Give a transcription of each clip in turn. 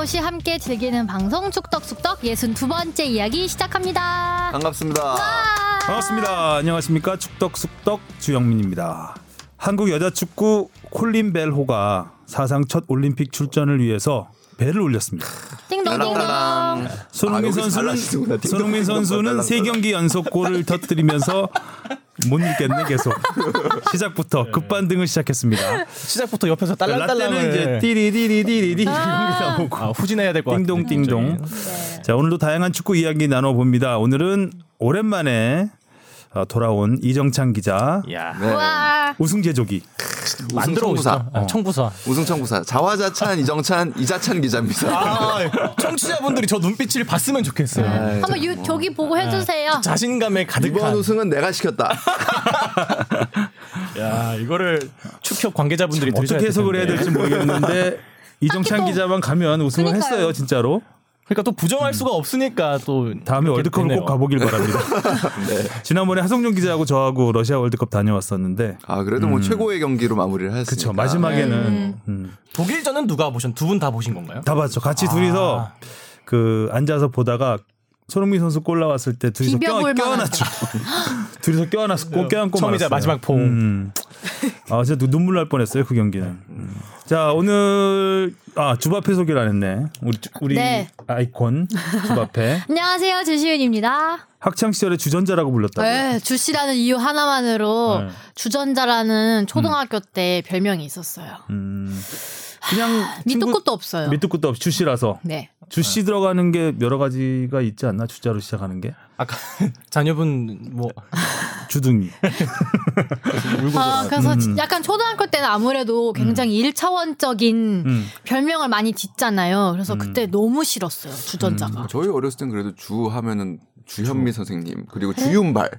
변함없이 함께 즐기는 방송 축덕숙덕 62번째 이야기 시작합니다. 반갑습니다. 반갑습니다. 안녕하십니까 축덕숙덕 주영민입니다. 한국 여자 축구 콜린 벨호가 사상 첫 올림픽 출전을 위해서 배를 올렸습니다. 띵동띵동. 손흥민 아, 선수는 손흥민 띵동, 선수는. 세 경기 연속 골을 터뜨리면서 못 읽겠네 계속 시작부터 급반등을 시작했습니다. 시작부터 옆에서 라떼는 딸랑딸랑을 이제 띠리디리디리디 이런 게 나오고 아, 후진해야 될 것 같아요. 띵동띵동. 네. 자 오늘도 다양한 축구 이야기 나눠봅니다. 오늘은 오랜만에 어, 돌아온 이정찬 기자 야 네. 와. 우승 제조기 만들어 청구사. 오시죠. 아, 청구사. 우승 청구사 자화자찬 이정찬 이자찬 기자입니다. 아, 청취자분들이 저 눈빛을 봤으면 좋겠어요. 아이, 한번 유, 저기 보고 해주세요. 자신감에 이번 가득한. 우승은 내가 시켰다. 야 이거를 축협 관계자분들이 어떻게 해석을 해야 될. 될지 모르겠는데 이정찬 또- 기자만 가면 우승을 그러니까요. 했어요 진짜로. 그러니까 또 부정할 수가 없으니까 또 다음에 월드컵을 되네요. 꼭 가보길 바랍니다. 지난번에 하성룡 기자하고 저하고 러시아 월드컵 다녀왔었는데 아 그래도 뭐 최고의 경기로 마무리를 했으니까. 그쵸 마지막에는 음, 독일전은 누가 보셨? 두 분 다 보신 건가요? 다 봤죠. 같이 둘이서 그 앉아서 보다가 손흥민 선수 골 나왔을 때 둘이서 껴, 껴안았죠. 둘이서 껴안았고 껴안고 처음이자 말았어요. 마지막 포옹. 음. 아 진짜 눈- 눈물 날 뻔했어요 그 경기는. 음. 자 오늘 아 주바페 소개를 안 했네. 우리 우리 네. 아이콘 주바페 안녕하세요. 주시은입니다. 학창 시절에 주전자라고 불렀다고. 네, 주씨라는 이유 하나만으로 네. 주전자라는 초등학교 때 별명이 있었어요. 음. 그냥 밑도 끝도 없어요. 밑도 끝도 없이 주씨라서 네. 주씨 들어가는 게 여러 가지가 있지 않나 주자로 시작하는 게 아까 자녀분 뭐 주둥이. 아, 그래서 약간 초등학교 때는 아무래도 굉장히 일차원적인 음. 별명을 많이 짓잖아요. 그래서 그때 너무 싫었어요. 주전자가. 저희 어렸을 땐 그래도 주 하면은 주현미 선생님 그리고 주윤발.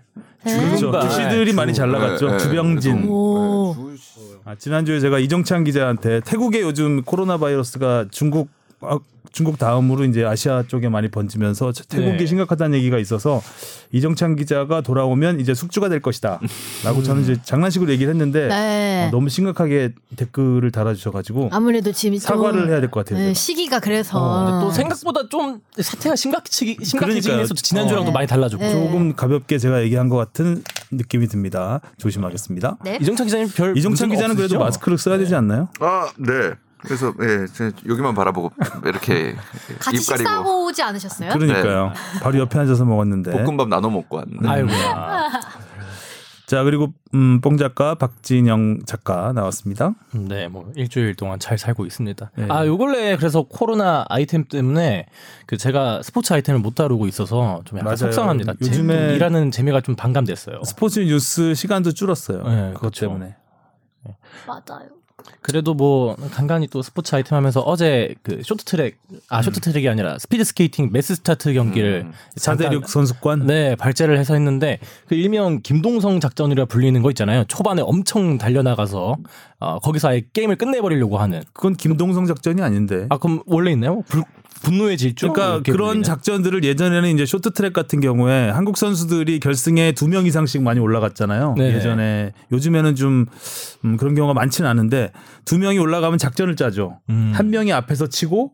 그렇죠. 주윤발. 주씨들이 많이 잘 나갔죠. 네, 네. 주병진. 오. 네, 주- 아, 지난주에 제가 이정찬 기자한테 태국에 요즘 코로나 바이러스가 중국 아, 중국 다음으로 이제 아시아 쪽에 많이 번지면서 태국이 네. 심각하다는 얘기가 있어서 이정찬 기자가 돌아오면 이제 숙주가 될 것이다라고 저는 이제 장난식으로 얘기를 했는데 네. 어, 너무 심각하게 댓글을 달아주셔가지고 아무래도 지금 좀- 사과를 해야 될 것 같아요. 네. 시기가 그래서 어, 또 생각보다 좀 사태가 심각치, 심각해지긴. 해서 지난주랑도 어. 많이 달라졌고 네. 조금 가볍게 제가 얘기한 것 같은 느낌이 듭니다. 조심하겠습니다. 네. 이정찬 기자님 별 이정찬 기자는 그래도 없으시죠? 마스크를 써야 되지 않나요? 아 네. 그래서 예, 제 여기만 바라보고 이렇게 같이 입 가리고 식사하고 오지 않으셨어요? 그러니까요. 바로 옆에 앉아서 먹었는데. 볶음밥 나눠 먹고 왔는데. 아이고야. 자 그리고 음, 뽕 작가 박진영 작가 나왔습니다. 네, 뭐 일주일 동안 잘 살고 있습니다. 네. 아, 요 근래 그래서 코로나 아이템 때문에 그 제가 스포츠 아이템을 못 다루고 있어서 좀 약간 맞아요. 속상합니다. 요즘에- 요즘에 일하는 재미가 좀 반감됐어요. 스포츠 뉴스 시간도 줄었어요. 네, 그것 그렇죠. 때문에. 맞아요. 그래도 뭐 간간히 또 스포츠 아이템 하면서 어제 그 쇼트트랙 아 쇼트트랙이 아니라 스피드 스케이팅 mass start 경기를 음. 사대륙 선수권. 네, 발제를 해서 했는데 그 일명 김동성 작전이라 불리는 거 있잖아요. 초반에 엄청 달려나가서 어, 거기서 아예 게임을 끝내버리려고 하는. 그건 김동성 작전이 아닌데. 아 그럼 원래 있나요? 불, 분노의 질주? 그러니까 그런 불리는? 작전들을 예전에는 이제 쇼트트랙 같은 경우에 한국 선수들이 결승에 두 명 이상씩 많이 올라갔잖아요. 네네. 예전에 요즘에는 좀 음, 그런 경우가 많지는 않은데 두 명이 올라가면 작전을 짜죠. 음. 한 명이 앞에서 치고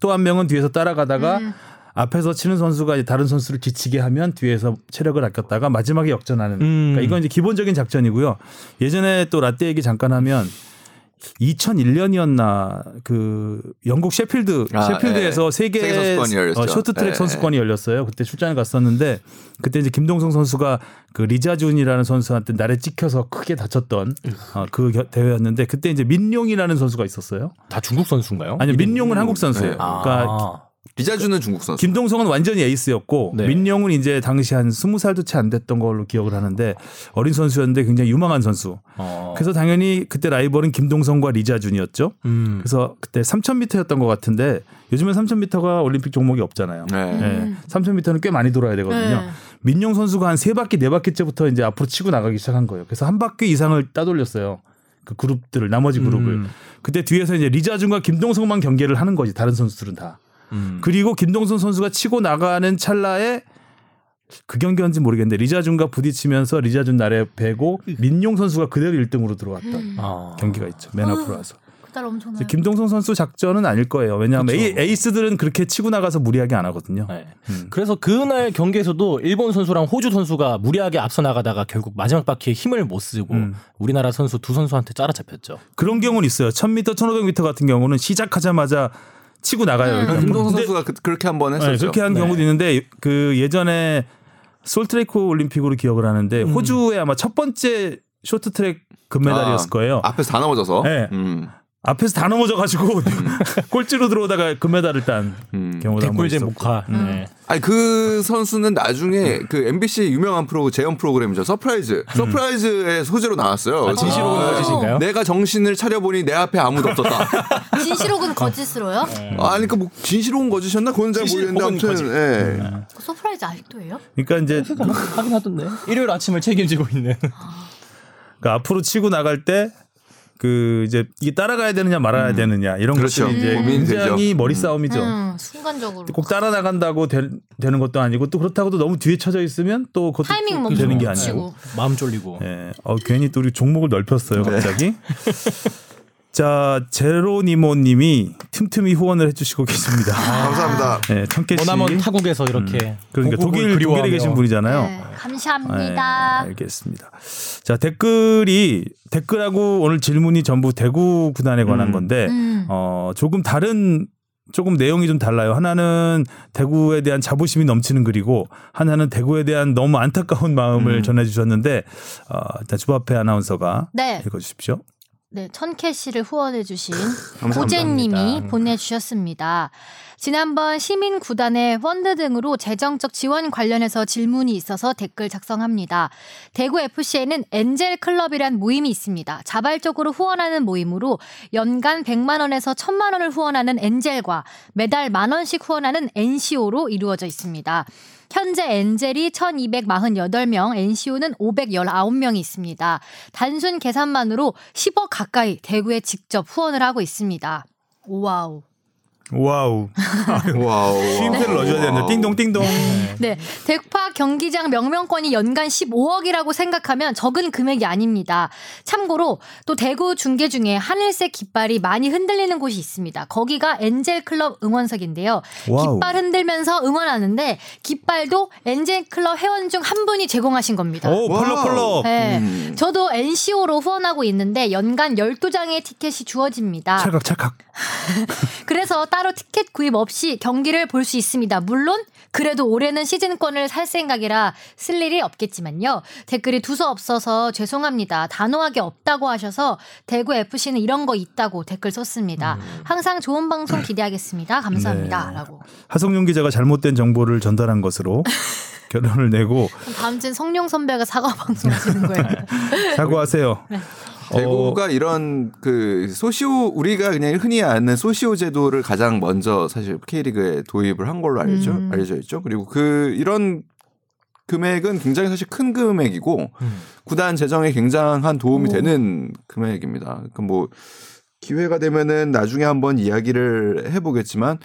또한 명은 뒤에서 따라가다가 음. 앞에서 치는 선수가 이제 다른 선수를 지치게 하면 뒤에서 체력을 아꼈다가 마지막에 역전하는. 음. 그러니까 이건 이제 기본적인 작전이고요. 예전에 또 라떼 얘기 잠깐 하면 2001년이었나 그 영국 셰필드 아, 셰필드에서 예. 세계. 어, 쇼트트랙 예, 선수권이 열렸어요. 그때 출장을 갔었는데 그때 이제 김동성 선수가 그 리자준이라는 선수한테 날에 찍혀서 크게 다쳤던 어, 그 겨- 대회였는데 그때 이제 민용이라는 선수가 있었어요. 다 중국 선수인가요? 아니 민용은 한국 선수예요. 네. 그러니까 아, 리자주는 중국 선수. 김동성은 완전히 에이스였고 네. 민용은 이제 당시 한 스무 살도 채 안 됐던 걸로 기억을 하는데 어린 선수였는데 굉장히 유망한 선수. 어. 그래서 당연히 그때 라이벌은 김동성과 리자준이었죠. 음. 그래서 그때 3,000m였던 것 같은데 요즘에 3,000m가 올림픽 종목이 없잖아요. 네. 네. 3,000m는 꽤 많이 돌아야 되거든요. 네. 민용 선수가 한 세 바퀴 네 바퀴째부터 이제 앞으로 치고 나가기 시작한 거예요. 그래서 한 바퀴 이상을 따돌렸어요. 그 그룹들을 나머지 그룹을. 음. 그때 뒤에서 이제 리자준과 김동성만 경계를 하는 거지. 다른 선수들은 다. 음. 그리고 김동선 선수가 치고 나가는 찰나에 그 경기였는지 모르겠는데 리자준과 부딪히면서 리자준 날에 베고 민용 선수가 그대로 1등으로 들어왔던 아. 경기가 있죠. 맨 앞으로 와서. 엄청나요. 김동성 선수 작전은 아닐 거예요. 왜냐하면 그쵸. 에이, 에이 스들은 그렇게 치고 나가서 무리하게 안 하거든요. 네. 음. 그래서 그날 경기에서도 일본 선수랑 호주 선수가 무리하게 앞서 나가다가 결국 마지막 바퀴에 힘을 못 쓰고 음. 우리나라 선수 두 선수한테 따라잡혔죠. 그런 경우는 있어요. 1000m, 1500m 같은 경우는 시작하자마자 치고 나가요. 음. 김동선 근데- 선수가 그, 렇게 한번 네, 했었죠. 그렇게 한 네. 경우도 있는데 그 예전에 솔트레이크 올림픽으로 기억을 하는데 음. 호주에 아마 첫 번째 쇼트트랙 금메달이었을 아, 거예요. 앞에서 다 넘어져서. 네. 음, 앞에서 다 넘어져가지고 꼴찌로 들어오다가 금메달을 딴 음. 경우도 한번 있었고. 목화. 음. 네. 아니 그 선수는 나중에 그 MBC 유명한 프로 재연 프로그램이죠. 서프라이즈. 서프라이즈의 소재로 나왔어요. 아, 진실 혹은 아. 거짓인가요? 내가 정신을 차려보니 내 앞에 아무도 없었다. 진실 혹은 거짓으로요? 아니 그뭐 진실 혹은 거짓이었나? 그건 잘 진실 모르겠는데 혹은 아무튼 예. 그 서프라이즈 아직도 해요? 그러니까 이제 하긴 하던데. 일요일 아침을 책임지고 있는. 그 앞으로 치고 나갈 때 그 이제 이게 따라가야 되느냐 말아야 되느냐 이런 그렇죠. 것들이 이제 굉장히 되죠. 머리 싸움이죠. 음, 순간적으로. 꼭 따라 나간다고 되, 는 것도 아니고 또 그렇다고도 너무 뒤에 쳐져 있으면 또 그것도 타이밍 또 멈추고 되는 게. 아니고. 마음 쫄리고. 예. 어, 괜히 또 우리 종목을 넓혔어요, 네. 갑자기. 자, 제로니모님이 틈틈이 후원을 해주시고 계십니다. 감사합니다. 네, 천개 씨. 머나먼 타국에서 이렇게 그러니까 고국을 독일 독일에 그리워하며 계신 분이잖아요. 네, 네, 감사합니다. 알겠습니다. 자 댓글이 댓글하고 오늘 질문이 전부 대구 구단에 관한 음. 건데 음. 어 조금 다른 조금 내용이 좀 달라요. 하나는 대구에 대한 자부심이 넘치는 글이고 하나는 대구에 대한 너무 안타까운 마음을 음. 전해주셨는데 어, 일단 주바페 아나운서가 네. 읽어주십시오. 네, 천 캐시를 후원해주신 감사합니다. 고재님이. 보내주셨습니다. 지난번 시민 구단의 펀드 등으로 재정적 지원 관련해서 질문이 있어서 댓글 작성합니다. 대구 FC에는 엔젤 클럽이란 모임이 있습니다. 자발적으로 후원하는 모임으로 연간 100만 원에서 1000만 원을 후원하는 엔젤과 매달 만 원씩 후원하는 NCO로 이루어져 있습니다. 현재 엔젤이 1248명, NCO는 519명이 있습니다. 단순 계산만으로 10억 가까이 대구에 직접 후원을 하고 있습니다. 와우. 와우. 와우. 쉼표를 넣어줘야 되는데 띵동 띵동. 네. 대팍 경기장 명명권이 연간 15억이라고 생각하면 적은 금액이 아닙니다. 참고로 또 대구 중계 중에 하늘색 깃발이 많이 흔들리는 곳이 있습니다. 거기가 엔젤 클럽 응원석인데요. Wow. 깃발 흔들면서 응원하는데 깃발도 엔젤 클럽 회원 중 한 분이 제공하신 겁니다. 오 펄럭 펄럭. 네. 음. 저도 엔시오로 후원하고 있는데 연간 12장의 티켓이 주어집니다. 찰칵 찰칵. 그래서 따로 티켓 구입 없이 경기를 볼 수 있습니다. 물론 그래도 올해는 시즌권을 살 생각이라 쓸 일이 없겠지만요. 댓글이 두서 없어서 죄송합니다. 단호하게 없다고 하셔서 대구 FC는 이런 거 있다고 댓글 썼습니다. 항상 좋은 방송 기대하겠습니다. 감사합니다. 네. 라고. 하성룡 기자가 잘못된 정보를 전달한 것으로 결론을 내고 다음 주엔 성룡 선배가 사과 방송 하시는 거예요. 사과하세요. 대구가 이런 그 소시오 우리가 그냥 흔히 아는 소시오 제도를 가장 먼저 사실 K리그에 도입을 한 걸로 알죠 음. 알려져 있죠. 그리고 그 이런 금액은 굉장히 사실 큰 금액이고 음. 구단 재정에 굉장한 도움이 오. 되는 금액입니다. 그뭐 기회가 되면은 나중에 한번 이야기를 해보겠지만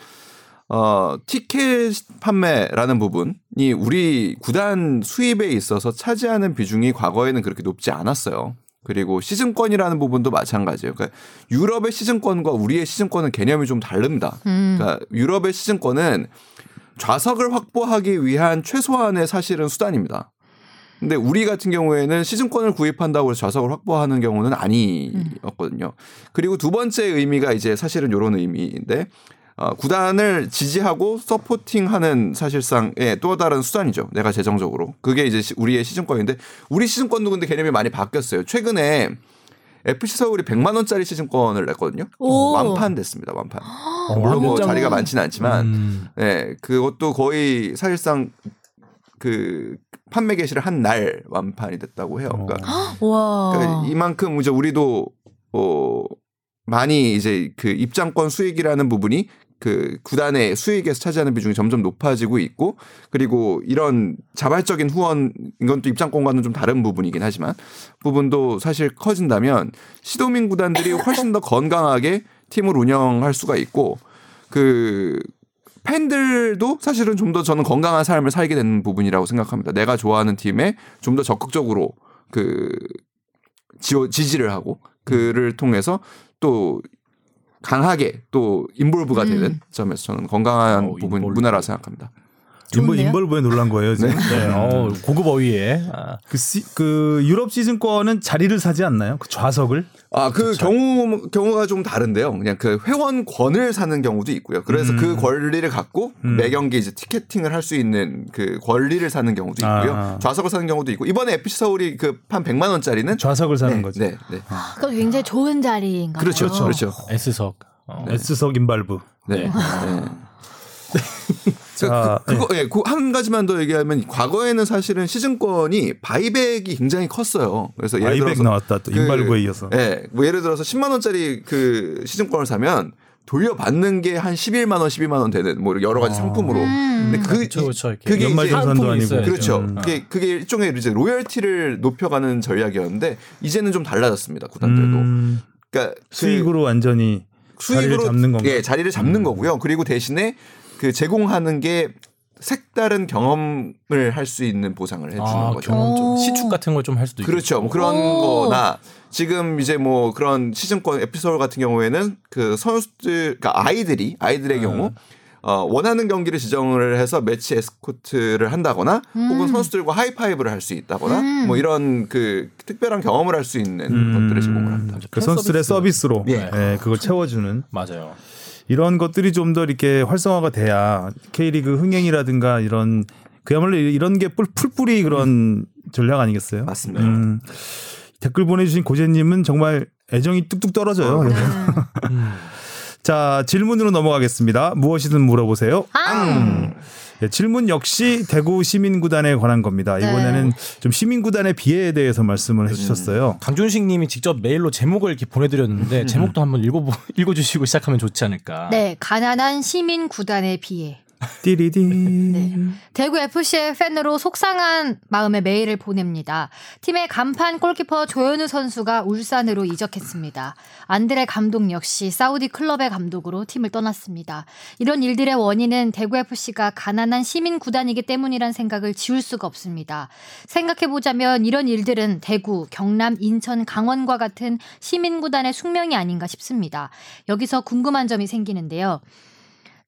어 티켓 판매라는 부분이 우리 구단 수입에 있어서 차지하는 비중이 과거에는 그렇게 높지 않았어요. 그리고 시즌권이라는 부분도 마찬가지예요. 그러니까 유럽의 시즌권과 우리의 시즌권은 개념이 좀 다릅니다. 음. 그러니까 유럽의 시즌권은 좌석을 확보하기 위한 최소한의 사실은 수단입니다. 근데 우리 같은 경우에는 시즌권을 구입한다고 해서 좌석을 확보하는 경우는 아니었거든요. 그리고 두 번째 의미가 이제 사실은 이런 의미인데 어, 구단을 지지하고 서포팅하는 사실상의 또 다른 수단이죠. 내가 재정적으로 그게 이제 시- 우리의 시즌권인데 우리 시즌권도 근데 개념이 많이 바뀌었어요. 최근에 FC 서울이 100만 원짜리 시즌권을 냈거든요. 오. 완판 됐습니다. 완판. 물론 뭐 완전- 자리가 많지는 않지만 음. 네, 그것도 거의 사실상 그 판매 개시를 한 날 완판이 됐다고 해요. 그러니까, 와. 그러니까 이만큼 이제 우리도 어 많이 이제 그 입장권 수익이라는 부분이 그 구단의 수익에서 차지하는 비중이 점점 높아지고 있고 그리고 이런 자발적인 후원 이건 또 입장권과는 좀 다른 부분이긴 하지만 부분도 사실 커진다면 시도민 구단들이 훨씬 더 건강하게 팀을 운영할 수가 있고 그 팬들도 사실은 좀 더 저는 건강한 삶을 살게 되는 부분이라고 생각합니다. 내가 좋아하는 팀에 좀 더 적극적으로 그 지지를 하고 그를 통해서 또 강하게 또 인볼브가 음. 되는 점에서 저는 건강한 어, 부분 인볼브. 문화라 생각합니다. 좋은데요? 인볼브에 놀란 거예요. 지금. 네, 어, 고급 어휘에 아, 그, 시, 그 유럽 시즌권은 자리를 사지 않나요? 그 좌석을? 아, 그 경우 경우가 좀 다른데요. 그냥 그 회원권을 사는 경우도 있고요. 그래서 음. 그 권리를 갖고 매 경기 이제 ticketing을 할 수 있는 그 권리를 사는 경우도 있고요. 아. 좌석을 사는 경우도 있고 이번에 FC 서울이 그한 100만 원짜리는 좌석을 사는 네, 거죠. 네, 네. 그럼 굉장히 좋은 자리인가요? 그렇죠, 그렇죠. S석. 어. S석 involve. 네. 네. 자, 그, 그거 예, 그한 가지만 더 얘기하면 과거에는 사실은 시즌권이 buyback이 굉장히 컸어요. 그래서 예를 buyback 들어서 나왔다 또 그, involve에 이어서. 예, 뭐 예를 들어서 10만 원짜리 그 시즌권을 사면 돌려받는 게 한 11만 원, 12만 원 되는 뭐 여러 가지 상품으로. 음. 근데 그 그렇죠, 그렇죠. 그게 연말 이제 정산도 상품이 아니고. 있어야죠. 그렇죠. 음. 그게 그게 일종의 이제 로열티를 높여가는 전략이었는데 이제는 좀 달라졌습니다. 구단들도. 음, 그러니까 그 수익으로 완전히 자리를 잡는 건가요? 예, 자리를 잡는 거고요. 그리고 대신에 그 제공하는 게 색다른 경험을 할 수 있는 보상을 해주는 아, 거죠. 경험 좀 오. 시축 같은 걸 좀 할 수도 있고. 그렇죠. 뭐 그런 오. 거나 지금 이제 뭐 그런 시즌권 에피소드 같은 경우에는 그 선수들, 그러니까 아이들이 아이들의 경우 어, 원하는 경기를 지정을 해서 매치 에스코트를 한다거나 혹은 선수들과 하이파이브를 할 수 있다거나 음. 뭐 이런 그 특별한 경험을 할 수 있는 음. 것들을 제공을 합니다. 그 선수들의 서비스. 서비스로 예. 예, 그걸 채워주는 맞아요. 이런 것들이 좀 더 이렇게 활성화가 돼야 K리그 흥행이라든가 이런 그야말로 이런 게 뿔- 풀뿌리 그런 전략 아니겠어요? 맞습니다. 음, 댓글 보내주신 고재님은 정말 애정이 뚝뚝 떨어져요. 네. 자 질문으로 넘어가겠습니다. 무엇이든 물어보세요. 아, 예, 질문 역시 대구 시민구단에 관한 겁니다. 네. 이번에는 좀 시민구단의 비애에 대해서 말씀을 해주셨어요. 강준식 님이 직접 메일로 제목을 이렇게 보내드렸는데 제목도 한번 읽어 읽어주시고 시작하면 좋지 않을까. 네, 가난한 시민 구단에 비해 띠리디. 네. 대구 FC의 팬으로 속상한 마음의 메일을 보냅니다. 팀의 간판 골키퍼 조현우 선수가 울산으로 이적했습니다. 안드레 감독 역시 사우디 클럽의 감독으로 팀을 떠났습니다. 이런 일들의 원인은 대구 FC가 가난한 시민 구단이기 때문이란 생각을 지울 수가 없습니다. 생각해 보자면 이런 일들은 대구, 경남, 인천, 강원과 같은 시민 구단의 숙명이 아닌가 싶습니다. 여기서 궁금한 점이 생기는데요.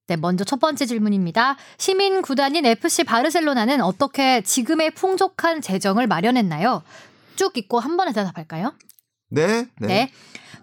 네, 먼저 첫 번째 질문입니다. 시민 구단인 FC 바르셀로나는 어떻게 지금의 풍족한 재정을 마련했나요? 쭉 읽고 한 번에 대답할까요? 네, 네. 네.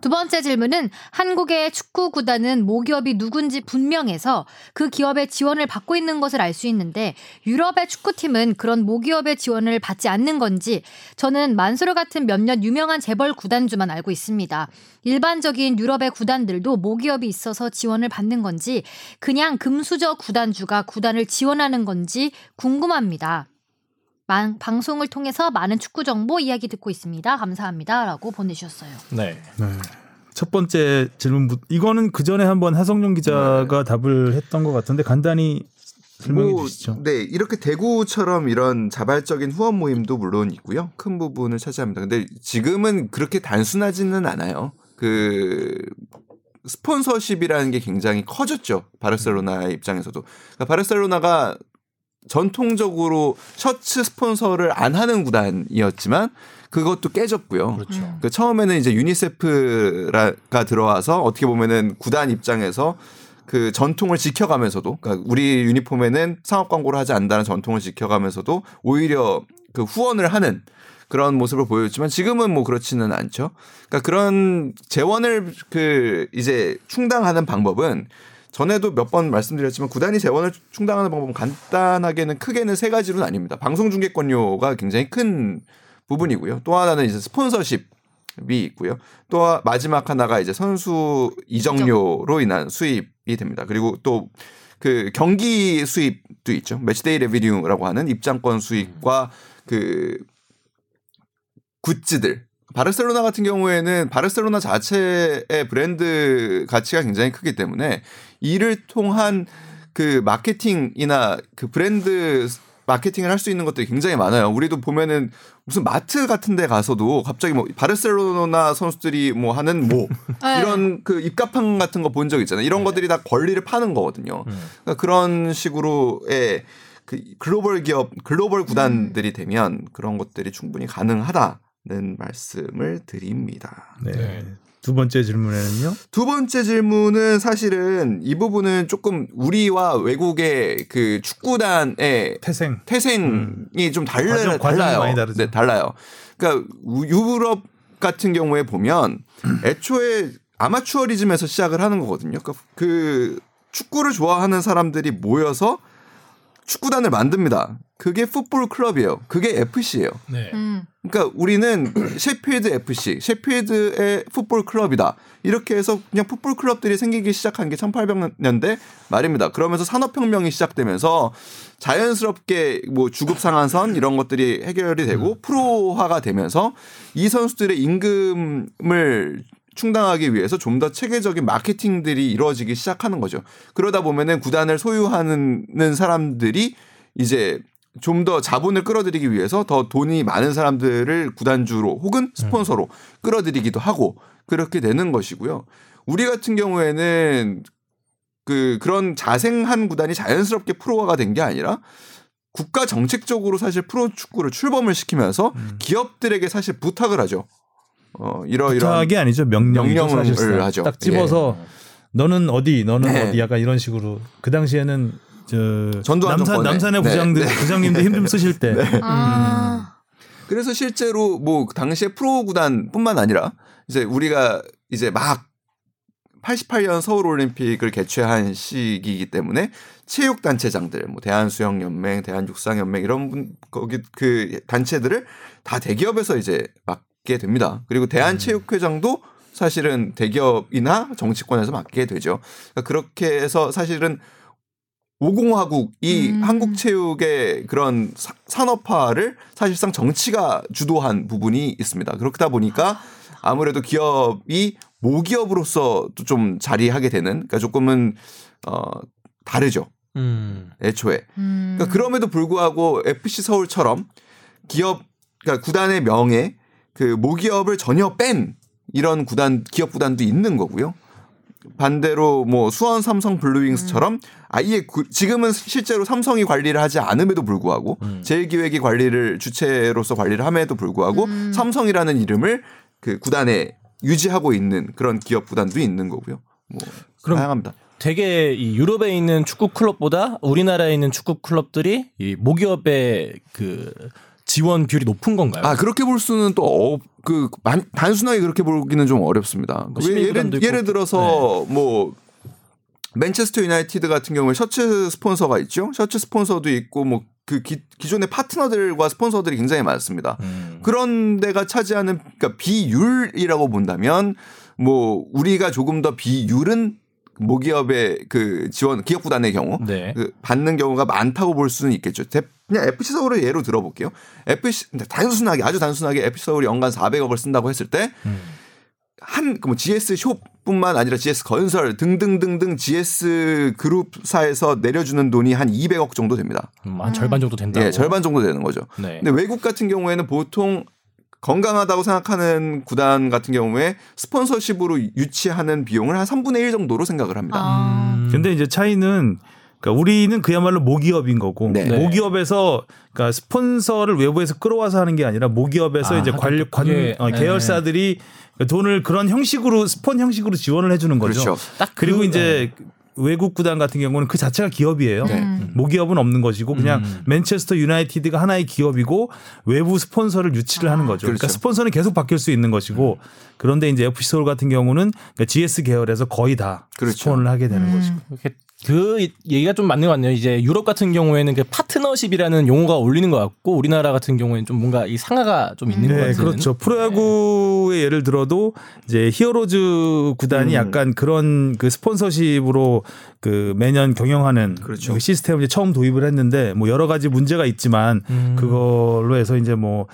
두 번째 질문은 한국의 축구 구단은 모기업이 누군지 분명해서 그 기업의 지원을 받고 있는 것을 알 수 있는데 유럽의 축구팀은 그런 모기업의 지원을 받지 않는 건지 저는 만수르 같은 몇몇 유명한 재벌 구단주만 알고 있습니다. 일반적인 유럽의 구단들도 모기업이 있어서 지원을 받는 건지 그냥 금수저 구단주가 구단을 지원하는 건지 궁금합니다. 만- 방송을 통해서 많은 축구 정보 이야기 듣고 있습니다. 감사합니다라고 보내주셨어요. 네. 네. 첫 번째 질문 이거는 그 전에 한번 하성룡 기자가 답을 했던 것 같은데 간단히 설명해 뭐, 주시죠. 네, 이렇게 대구처럼 이런 자발적인 후원 모임도 물론 있고요. 큰 부분을 차지합니다. 근데 지금은 그렇게 단순하지는 않아요. 그 스폰서십이라는 게 굉장히 커졌죠. 바르셀로나의 입장에서도. 그러니까 바르셀로나가 전통적으로 셔츠 스폰서를 안 하는 구단이었지만 그것도 깨졌고요. 그렇죠. 그 처음에는 이제 유니세프가 들어와서 어떻게 보면은 구단 입장에서 그 전통을 지켜가면서도 그러니까 우리 유니폼에는 상업 광고를 하지 않는다는 전통을 지켜가면서도 오히려 그 후원을 하는 그런 모습을 보였지만 지금은 뭐 그렇지는 않죠. 그러니까 그런 재원을 그 이제 충당하는 방법은 전에도 몇 번 말씀드렸지만 구단이 재원을 충당하는 방법은 간단하게는 크게는 세 가지로 나뉩니다. 방송 중계권료가 굉장히 큰 부분이고요. 또 하나는 이제 스폰서십이 있고요. 또 마지막 하나가 이제 선수 이적료로 인한 수입이 됩니다. 그리고 또 그 경기 수입도 있죠. 매치데이 레비뉴라고 하는 입장권 수익과 그 굿즈들. 바르셀로나 같은 경우에는 바르셀로나 자체의 브랜드 가치가 굉장히 크기 때문에 이를 통한 그 마케팅이나 그 브랜드 마케팅을 할 수 있는 것들이 굉장히 많아요. 우리도 보면은 무슨 마트 같은 데 가서도 갑자기 뭐 바르셀로나 선수들이 뭐 하는 뭐 네. 이런 그 입가판 같은 거 본 적 있잖아요. 이런 것들이 다 권리를 파는 거거든요. 그러니까 그런 식으로의 그 글로벌 기업, 글로벌 구단들이 되면 그런 것들이 충분히 가능하다 는 말씀을 드립니다. 네. 네. 두 번째 질문에는요. 두 번째 질문은 사실은 이 부분은 조금 우리와 외국의 그 축구단의 태생. 태생이 좀 달라, 과정- 달라요. 많이 다르죠. 네, 달라요. 그러니까 우- 유럽 같은 경우에 보면 애초에 아마추어리즘에서 시작을 하는 거거든요. 그러니까 그 축구를 좋아하는 사람들이 모여서 축구단을 만듭니다. 그게 풋볼 클럽이에요. 그게 FC예요. 네. 음. 그러니까 우리는 셰필드 FC, 셰필드의 풋볼 클럽이다. 이렇게 해서 그냥 풋볼 클럽들이 생기기 시작한 게 1800년대 말입니다. 그러면서 산업혁명이 시작되면서 자연스럽게 뭐 주급 상한선 이런 것들이 해결이 되고 프로화가 되면서 이 선수들의 임금을 충당하기 위해서 좀 더 체계적인 마케팅들이 이루어지기 시작하는 거죠. 그러다 보면은 구단을 소유하는 사람들이 이제 좀더 자본을 끌어들이기 위해서 더 돈이 많은 사람들을 구단주로 혹은 스폰서로 끌어들이기도 하고 그렇게 되는 것이고요. 우리 같은 경우에는 그 그런 자생한 구단이 자연스럽게 프로화가 된 게 아니라 국가 정책적으로 사실 프로 축구를 출범을 시키면서 기업들에게 사실 부탁을 하죠. 어 이러이러한 부탁이 아니죠. 명령이죠. 명령을 사실상. 하죠. 딱 집어서 너는 어디, 너는 네. 어디 약간 이런 식으로 그 당시에는 저 전두환 남산 정권에. 남산의 네. 부장들 부장님들 힘 좀 쓰실 때 아. 그래서 실제로 뭐 당시에 프로 구단뿐만 아니라 이제 우리가 이제 막 88년 서울 올림픽을 개최한 시기이기 때문에 체육 단체장들 뭐 대한수영 연맹, 대한육상 연맹 이런 분 거기 그 단체들을 다 대기업에서 이제 맡게 됩니다. 그리고 대한체육회장도 사실은 대기업이나 정치권에서 맡게 되죠. 그러니까 그렇게 해서 사실은 오공화국이 음. 한국 체육의 그런 사- 산업화를 사실상 정치가 주도한 부분이 있습니다. 그렇다 보니까 아무래도 기업이 모기업으로서 또좀 자리하게 되는 그러니까 조금은 어 다르죠. 음. 애초에. 음. 그러니까 그럼에도 불구하고 FC 서울처럼 기업 그러니까 구단의 명예 그 모기업을 전혀 뺀 이런 구단 기업 구단도 있는 거고요. 반대로 뭐 수원 삼성 블루윙스처럼 아예 구- 지금은 실제로 삼성이 관리를 하지 않음에도 불구하고 음. 제일기획이 관리를 주체로서 관리를 함에도 불구하고 음. 삼성이라는 이름을 그 구단에 유지하고 있는 그런 기업 구단도 있는 거고요. 뭐 그럼 다양합니다. 되게 이 유럽에 있는 축구 클럽보다 우리나라에 있는 축구 클럽들이 이 모기업의 그 지원 비율이 높은 건가요? 아 그렇게 볼 수는 또 그 단순하게 그렇게 보기는 좀 어렵습니다. 뭐 구단도 예를. 예를 들어서 뭐 맨체스터 유나이티드 같은 경우에 셔츠 스폰서가 있죠. 셔츠 스폰서도 있고 뭐 그 기존의 파트너들과 스폰서들이 굉장히 많습니다. 음. 그런 데가 차지하는 그러니까 비율이라고 본다면 뭐 우리가 조금 더 비율은 모기업의 그 지원 기업 구단의 경우 네. 그 받는 경우가 많다고 볼 수는 있겠죠. 대- 그냥 FC 서울을 예로 들어볼게요. FC 근데 단순하게 아주 단순하게 FC 서울이 연간 400억을 쓴다고 했을 때 음. 한, 그 뭐, GS 숍뿐만 아니라 GS 건설 등등등등 GS 그룹사에서 내려주는 돈이 한 200억 정도 됩니다. 음, 한 절반 정도 된다고. 예, 절반 정도 되는 거죠. 네. 근데 외국 같은 경우에는 보통 건강하다고 생각하는 구단 같은 경우에 스폰서십으로 유치하는 비용을 한 3분의 1 정도로 생각을 합니다. 아. 음. 근데 이제 차이는 그러니까 우리는 그야말로 모기업인 거고 네. 네. 모기업에서 그러니까 스폰서를 외부에서 끌어와서 하는 게 아니라 모기업에서 아, 이제 또관 그게- 어, 네. 계열사들이 돈을 그런 형식으로 스폰 형식으로 지원을 해주는 거죠. 그렇죠. 딱 그리고 그- 이제 외국 구단 같은 경우는 그 자체가 기업이에요. 네. 음. 모기업은 없는 것이고 그냥 음. 맨체스터 유나이티드가 하나의 기업이고 외부 스폰서를 유치를 하는 거죠. 그러니까 그렇죠. 스폰서는 계속 바뀔 수 있는 것이고 그런데 이제 FC 서울 같은 경우는 그러니까 GS 계열에서 거의 다 그렇죠. 스폰을 하게 되는 음. 것이고. 그 얘기가 좀 맞는 것 같네요. 이제 유럽 같은 경우에는 그 파트너십이라는 용어가 어울리는 것 같고 우리나라 같은 경우에는 좀 뭔가 이 상하가 좀 있는 것 네, 같은. 그렇죠. 프로야구의 예를 들어도 이제 히어로즈 구단이 음. 약간 그런 그 sponsorship으로 그 매년 경영하는 그렇죠. 그 시스템을 이제 처음 도입을 했는데 뭐 여러 가지 문제가 있지만 음. 그걸로 해서 이제 뭐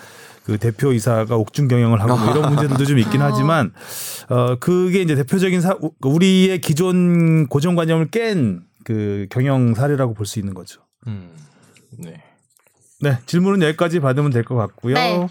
그 대표이사가 옥중 경영을 하고 뭐 이런 문제들도 좀 있긴 어. 하지만 어 그게 이제 대표적인 사 우리의 기존 고정관념을 깬 그 경영 사례라고 볼 수 있는 거죠. 음. 네. 네, 질문은 여기까지 받으면 될 것 같고요. 네.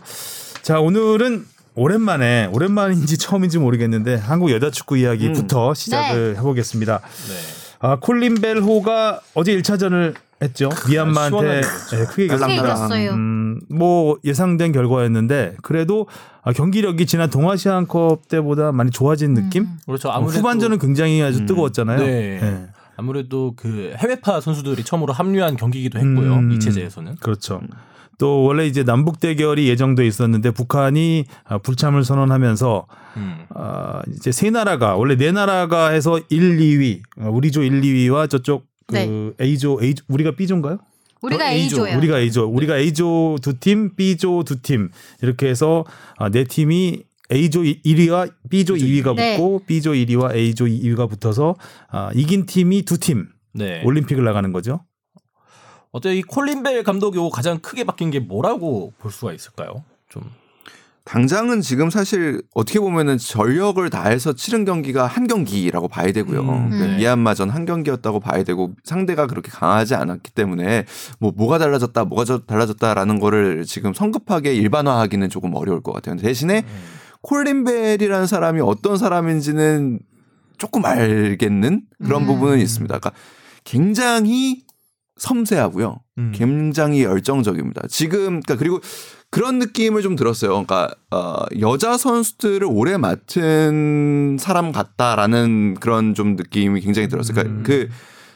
자, 오늘은 오랜만에 오랜만인지 처음인지 모르겠는데 한국 여자 축구 이야기부터 시작을 해보겠습니다. 네. 아, 콜린 벨호가 어제 1차전을 했죠. 미얀마한테 시원하게 네, 크게 이겼습니다. 음, 뭐 예상된 결과였는데 그래도 아, 경기력이 지난 동아시안컵 때보다 많이 좋아진 느낌? 음. 그렇죠. 어, 아무래도 후반전은 굉장히 아주 음. 뜨거웠잖아요. 네. 네. 아무래도 그 해외파 선수들이 처음으로 합류한 경기이기도 했고요. 음. 이 체제에서는. 그렇죠. 또 원래 이제 남북 대결이 예정돼 있었는데 북한이 아, 불참을 선언하면서 음. 아, 이제 세 나라가 원래 네 나라가 해서 1, 2위 어, 우리 조 1, 2위와 저쪽 그 네. A조 A 우리가 B조인가요? 우리가 어, A조. A조예요. 우리가 A조, 우리가 A조 두 팀, B조 두 팀 이렇게 해서 아, 네 팀이 A조 1위와 B조 2위가 네. 붙고 B조 1위와 A조 2위가 붙어서 아, 이긴 팀이 두 팀 네. 올림픽을 나가는 거죠. 어때 이 콜린벨 감독이 가장 크게 바뀐 게 뭐라고 볼 수가 있을까요? 좀 당장은 지금 사실 어떻게 보면은 전력을 다해서 치른 경기가 한 경기라고 봐야 되고요. 음, 그 네. 미얀마전 한 경기였다고 봐야 되고 상대가 그렇게 강하지 않았기 때문에 뭐 뭐가 달라졌다, 뭐가 저- 달라졌다라는 거를 지금 성급하게 일반화하기는 조금 어려울 것 같아요. 대신에 콜린 벨이라는 사람이 어떤 사람인지는 조금 알겠는 그런 음. 부분은 있습니다. 그러니까 굉장히 섬세하고요. 음. 굉장히 열정적입니다. 지금 그러니까 그리고 그런 느낌을 좀 들었어요. 그러니까 어, 여자 선수들을 오래 맡은 사람 같다라는 그런 좀 느낌이 굉장히 들었어요. 그러니까 음. 그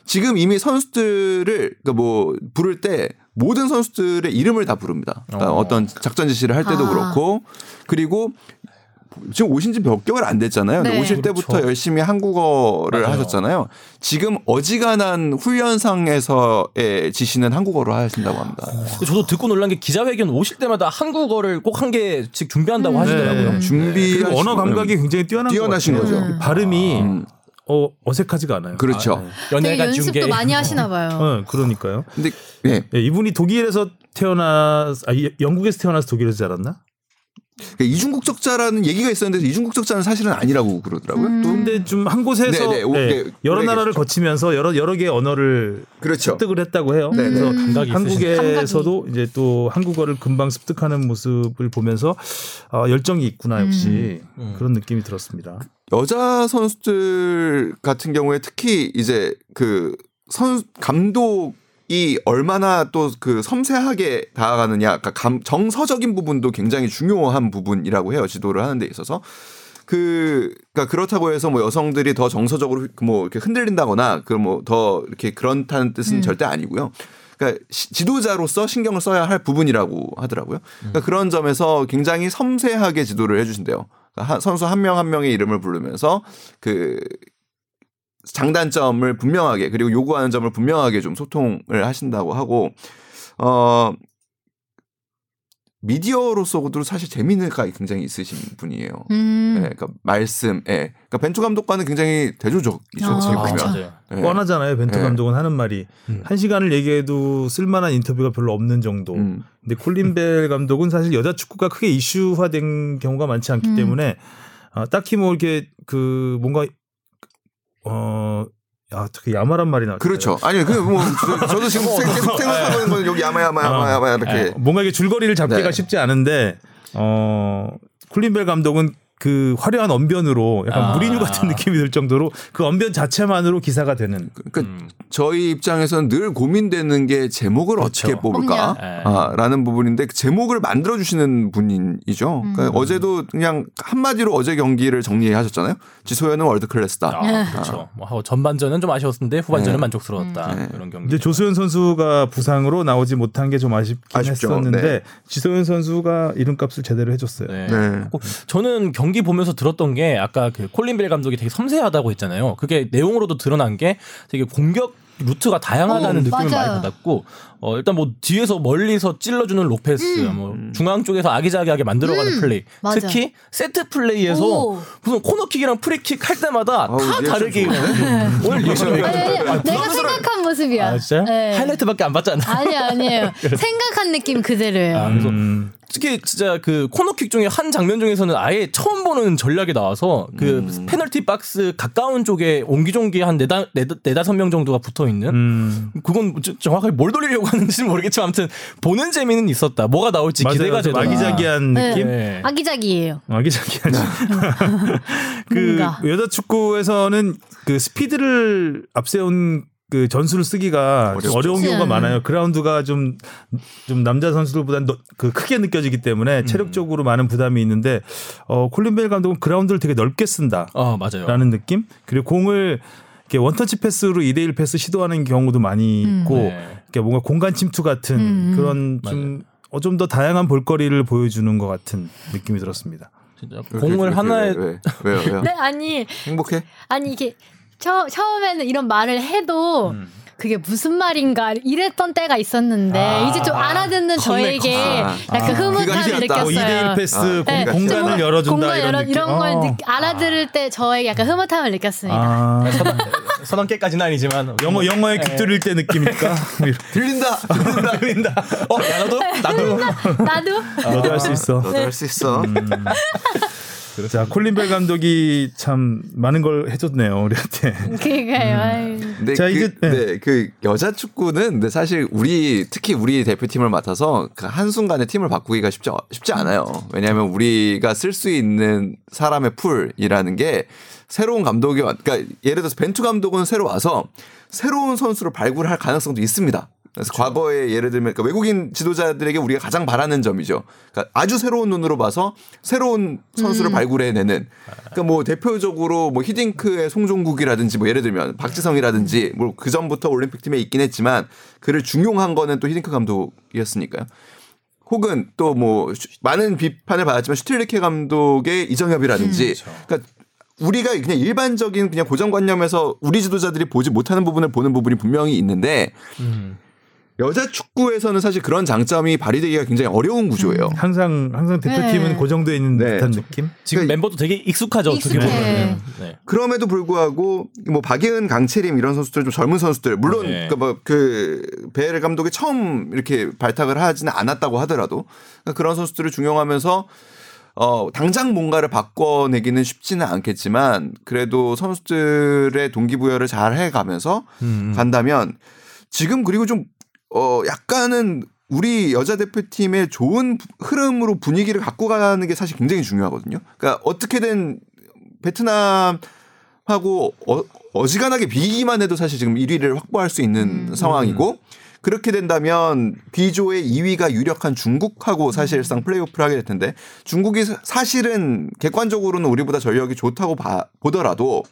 지금 이미 선수들을 그러니까 뭐 부를 때 모든 선수들의 이름을 다 부릅니다. 그러니까 어. 어. 떤 작전 지시를 할 때도 아. 그렇고 그리고 지금 오신 지 몇 개월 안 됐잖아요. 네. 오실 때부터 그렇죠. 열심히 한국어를 맞아요. 하셨잖아요. 지금 어지간한 훈련상에서의 지시는 한국어로 하신다고 합니다. 저도 듣고 놀란 게 기자회견 오실 때마다 한국어를 꼭 한 개씩 준비한다고 음. 하시더라고요. 네. 준비 그리고 언어 감각이 굉장히 뛰어난 뛰어나신 것 같아요. 거죠. 음. 발음이 음, 어, 어색하지가 않아요. 그렇죠. 아, 네. 연예가 연습도 중계 많이 하시나 봐요. 어, 그러니까요. 근데 네. 예, 이분이 독일에서 태어나 아, 이- 영국에서 태어나서 독일에서 자랐나? 그러니까 이중국적자라는 얘기가 있었는데 이중국적자는 사실은 아니라고 그러더라고요. 음. 또 근데 좀 한 곳에서 네, 네, 오- 예, 네, 여러. 나라를 거치면서 여러 여러 개의 언어를 그렇죠. 습득을 했다고 해요. 네, 네. 그래서 감각이 있으시네. 한국에서도 이제 또 한국어를 금방 습득하는 모습을 보면서 아, 열정이 있구나 역시 음. 그런 느낌이 들었습니다. 여자 선수들 같은 경우에 특히 이제 그 선 감독 이 얼마나 또 그 섬세하게 다가가느냐, 그러니까 감, 정서적인 부분도 굉장히 중요한 부분이라고 해요. 지도를 하는 데 있어서. 그, 그니까 그렇다고 해서 뭐 여성들이 더 정서적으로 뭐 이렇게 흔들린다거나 그 뭐 더 이렇게 그렇다는 뜻은 음. 절대 아니고요. 그러니까 시- 지도자로서 신경을 써야 할 부분이라고 하더라고요. 그러니까 그런 점에서 굉장히 섬세하게 지도를 해주신대요. 그러니까 한- 선수 한명한 명의 이름을 부르면서 그 장단점을 분명하게 그리고 요구하는 점을 분명하게 좀 소통을 하신다고 하고 어 미디어로서도 사실 재미가 굉장히 있으신 분이에요. 음. 예, 그러니까 말씀, 예. 그러니까 벤투 감독과는 굉장히 대조적이죠. 아. 맞아요. 예. 뻔하잖아요. 벤투 네. 감독은 하는 말이 음. 한 시간을 얘기해도 쓸만한 인터뷰가 별로 없는 정도. 음. 근데 콜린 벨 감독은 사실 여자 축구가 크게 이슈화된 경우가 많지 않기 음. 때문에 아, 딱히 뭐 이렇게 그 뭔가 어. 아, 되게 야말한 말이 나왔어요. 그렇죠. 아니, 그 뭐 저 도 지금 생- 계속 생각하고 있는 건 여기 야마 야마 야마 야마 이렇게 어, 뭔가 이게 줄거리를 잡기가 네. 쉽지 않은데 어 콜린벨 감독은 그 화려한 언변으로 약간 아. 무리뉴 같은 느낌이 들 정도로 그 언변 자체만으로 기사가 되는 그러니까 음. 저희 입장에서는 늘 고민되는 게 제목을 그렇죠. 어떻게 뽑을까 그럼요. 아, 라는 부분인데 그 제목을 만들어 주시는 분이죠. 그러니까 음. 어제도 그냥 한마디로 어제 경기를 정리하셨잖아요. 지소연은 world class다. 아, 그렇죠. 뭐 하고 전반전은 좀 아쉬웠는데 후반전은 네. 만족스러웠다. 네. 이런 경기. 이제 조소현 선수가 부상으로 나오지 못한 게 좀 아쉽긴 아쉽죠. 했었는데 네. 지소연 선수가 이름값을 제대로 해줬어요. 네. 네. 꼭 저는 경기 보면서 들었던 게 아까 그 콜린 벨 감독이 되게 섬세하다고 했잖아요. 그게 내용으로도 드러난 게 되게 공격 루트가 다양하다는 어, 느낌을 맞아요. 많이 받았고 어 일단 뭐 뒤에서 멀리서 찔러주는 롱 패스 음. 뭐 중앙 쪽에서 아기자기하게 만들어가는 음, 플레이 맞아. 특히 세트 플레이에서 오. 무슨 코너킥이랑 프리킥 할 때마다 아우, 다 다르게. 오늘 리액션 왜 내가 생각한 모습이야. 아 진짜 네. 하이라이트밖에 안 봤잖아. 아니 아니에요. 생각한 느낌 그대로예요. 아, 그래서 음, 특히 진짜 그 코너킥 중에 한 장면 중에서는 아예 처음 보는 전략이 나와서 그 음. 페널티 박스 가까운 쪽에 옹기종기 한 네다 네다- 네다섯 명 정도가 붙어 있는 음. 그건 저- 정확하게 뭘 돌리려고 하는지는 모르겠지만 아무튼 보는 재미는 있었다. 뭐가 나올지 맞아요. 기대가 좀 되더라. 아기자기한 네. 느낌. 네. 아기자기예요. 아기자기하지. 그 뭔가. 여자 축구에서는 그 스피드를 앞세운 그 전술을 쓰기가. 어려운 경우가 않아요. 많아요. 그라운드가 좀 좀 남자 선수들보다는 너- 그 크게 느껴지기 때문에 음. 체력적으로 많은 부담이 있는데 어 콜린 벨 감독은 그라운드를 되게 넓게 쓴다. 어 맞아요. 라는 느낌? 그리고 공을 이렇게 원터치 패스로 2대1 패스 시도하는 경우도 많이 음. 있고 네. 이렇게 뭔가 공간 침투 같은 음, 음. 그런 좀 어, 좀 더 다양한 볼거리를 보여주는 것 같은 느낌이 들었습니다. 진짜 왜, 공을 왜, 하나에 왜, 왜, 왜요? 왜요? 네, 아니, 행복해? 아니 이게 처, 처음에는 이런 말을 해도 음. 그게 무슨 말인가 이랬던 때가 있었는데 아, 이제 좀 알아듣는 컴백, 저에게 아. 약간 아. 흐뭇함을 그가 희귀하다. 뭐 느꼈어요. 2대1 패스 아, 공, 네, 공간을 좀 열어준다 공간 이런 열어. 이런 걸 어. 느- 알아들을 때 저에게 약간 흐뭇함을 느꼈습니다. 아, 서당깨까지는 아니지만 영어 영어에 네. 깃들일 때 느낌일까? 들린다. 들린다. 들린다. 어 나도 나도 나도 너도 할 수 있어. 너도 할 수 있어. 음. 자 콜린 벨 감독이 참 많은 걸 해줬네요 우리한테. 그니까요. 근데 자, 그, 이제- 네. 네, 그 여자 축구는 근데 사실 우리 특히 우리 대표팀을 맡아서 그 한순간에 팀을 바꾸기가 쉽지 쉽지 않아요. 왜냐하면 우리가 쓸 수 있는 사람의 풀이라는 게 새로운 감독이 왔, 그러니까 예를 들어서 벤투 감독은 새로 와서 새로운 선수를 발굴할 가능성도 있습니다. 그래서 과거에 예를 들면 그러니까 외국인 지도자들에게 우리가 가장 바라는 점이죠. 그러니까 아주 새로운 눈으로 봐서 새로운 선수를 발굴해내는. 그러니까 뭐 대표적으로 뭐 히딩크의 송종국이라든지 뭐 예를 들면 박지성이라든지 뭐 그 전부터 올림픽 팀에 있긴 했지만 그를 중용한 거는 또 히딩크 감독이었으니까요. 혹은 또 뭐 많은 비판을 받았지만 슈틸리케 감독의 이정협이라든지 그러니까 우리가 그냥 일반적인 그냥 고정관념에서 우리 지도자들이 보지 못하는 부분을 보는 부분이 분명히 있는데 음. 여자 축구에서는 사실 그런 장점이 발휘되기가 굉장히 어려운 구조예요. 항상 항상 대표팀은 네. 고정돼 있는 네. 듯한 느낌. 지금 그러니까 멤버도 되게 익숙하죠. 어떻게 익숙해. 보면. 네. 그럼에도 불구하고 뭐 박예은, 강채림 이런 선수들 좀 젊은 선수들 물론 네. 그뭐그 베르 감독이 처음 이렇게 발탁을 하지는 않았다고 하더라도 그러니까 그런 선수들을 중용하면서 어 당장 뭔가를 바꿔내기는 쉽지는 않겠지만 그래도 선수들의 동기부여를 잘 해가면서 음. 간다면 지금 그리고 좀 어 약간은 우리 여자 대표팀의 좋은 부- 흐름으로 분위기를 갖고 가는 게 사실 굉장히 중요하거든요. 그러니까 어떻게든 베트남하고 어, 어지간하게 비기만 해도 사실 지금 1위를 확보할 수 있는 상황이고 그렇게 된다면 B조의 2위가 유력한 중국하고 사실상 플레이오프를 하게 될 텐데 중국이 사- 사실은 객관적으로는 우리보다 전력이 좋다고 봐- 보더라도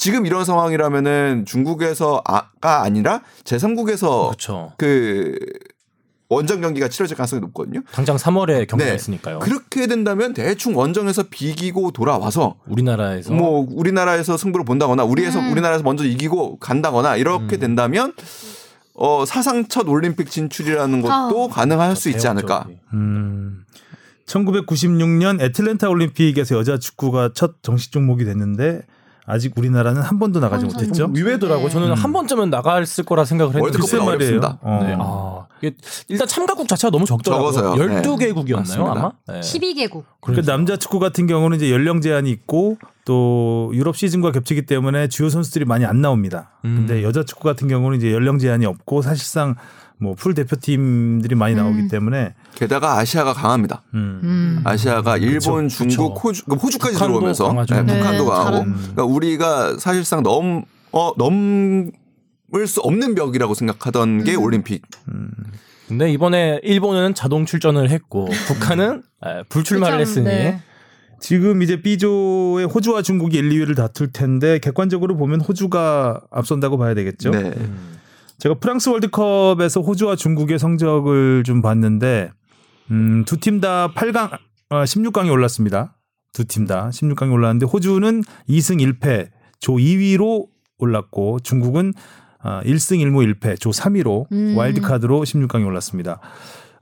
지금 이런 상황이라면은 중국에서가 아니라 제3국에서 그렇죠. 그 원정 경기가 치러질 가능성이 높거든요. 당장 3월에 경기가 네. 있으니까요. 그렇게 된다면 대충 원정에서 비기고 돌아와서 우리나라에서 뭐 우리나라에서 승부를 본다거나 우리에서 음. 우리나라에서 먼저 이기고 간다거나 이렇게 음. 된다면 어 사상 첫 올림픽 진출이라는 것도 가능할 수 있지 않을까. 음. 1996년 애틀랜타 올림픽에서 여자 축구가 첫 정식 종목이 됐는데 아직 우리나라는 한 번도 나가지 한 못했죠. 선수. 의외더라고요. 네. 저는 음. 한 번쯤은 나갔을 거라 생각을 했는데 글쎄 말이에요. 어렵습니다. 어. 네. 아, 일단 참가국 자체가 너무 적더라고요. 적어서요. 12개국이었나요, 맞습니다. 아마? 네. 12개국. 그 남자 축구 같은 경우는 이제 연령 제한이 있고 또 유럽 시즌과 겹치기 때문에 주요 선수들이 많이 안 나옵니다. 음. 근데 여자 축구 같은 경우는 이제 연령 제한이 없고 사실상 뭐 풀 대표팀들이 많이 나오기 음. 때문에 게다가 아시아가 강합니다. 음. 음. 아시아가 일본, 그쵸. 중국, 호주, 그러니까 호주까지 북한도 들어오면서 강하죠. 네, 네, 북한도 강하고. 그러니까 우리가 사실상 넘 어, 넘을 수 없는 벽이라고 생각하던 게 음. 올림픽. 근데 이번에 일본은 자동 출전을 했고 북한은 에, 불출마를 그쵸, 했으니 네. 지금 이제 B조의 호주와 중국이 1, 2위를 다툴 텐데 객관적으로 보면 호주가 앞선다고 봐야 되겠죠. 네. 음. 제가 프랑스 월드컵에서 호주와 중국의 성적을 좀 봤는데 음, 두 팀 다 8강 아, 16강에 올랐습니다. 두 팀 다 16강에 올랐는데 호주는 2승 1패 조 2위로 올랐고 중국은 아, 1승 1무 1패 조 3위로 음. 와일드카드로 16강에 올랐습니다.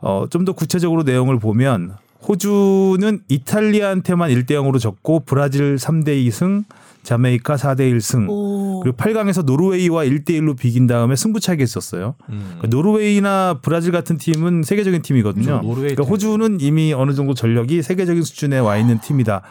어, 좀 더 구체적으로 내용을 보면 호주는 이탈리아한테만 1대 0으로 졌고 브라질 3대 2승, 자메이카 4대 1승. 오. 그리고 8강에서 노르웨이와 1대 1로 비긴 다음에 승부차기 했었어요. 음. 그러니까 노르웨이나 브라질 같은 팀은 세계적인 팀이거든요. 그렇죠. 그러니까 팀. 호주는 이미 어느 정도 전력이 세계적인 수준에 와 있는 팀이다.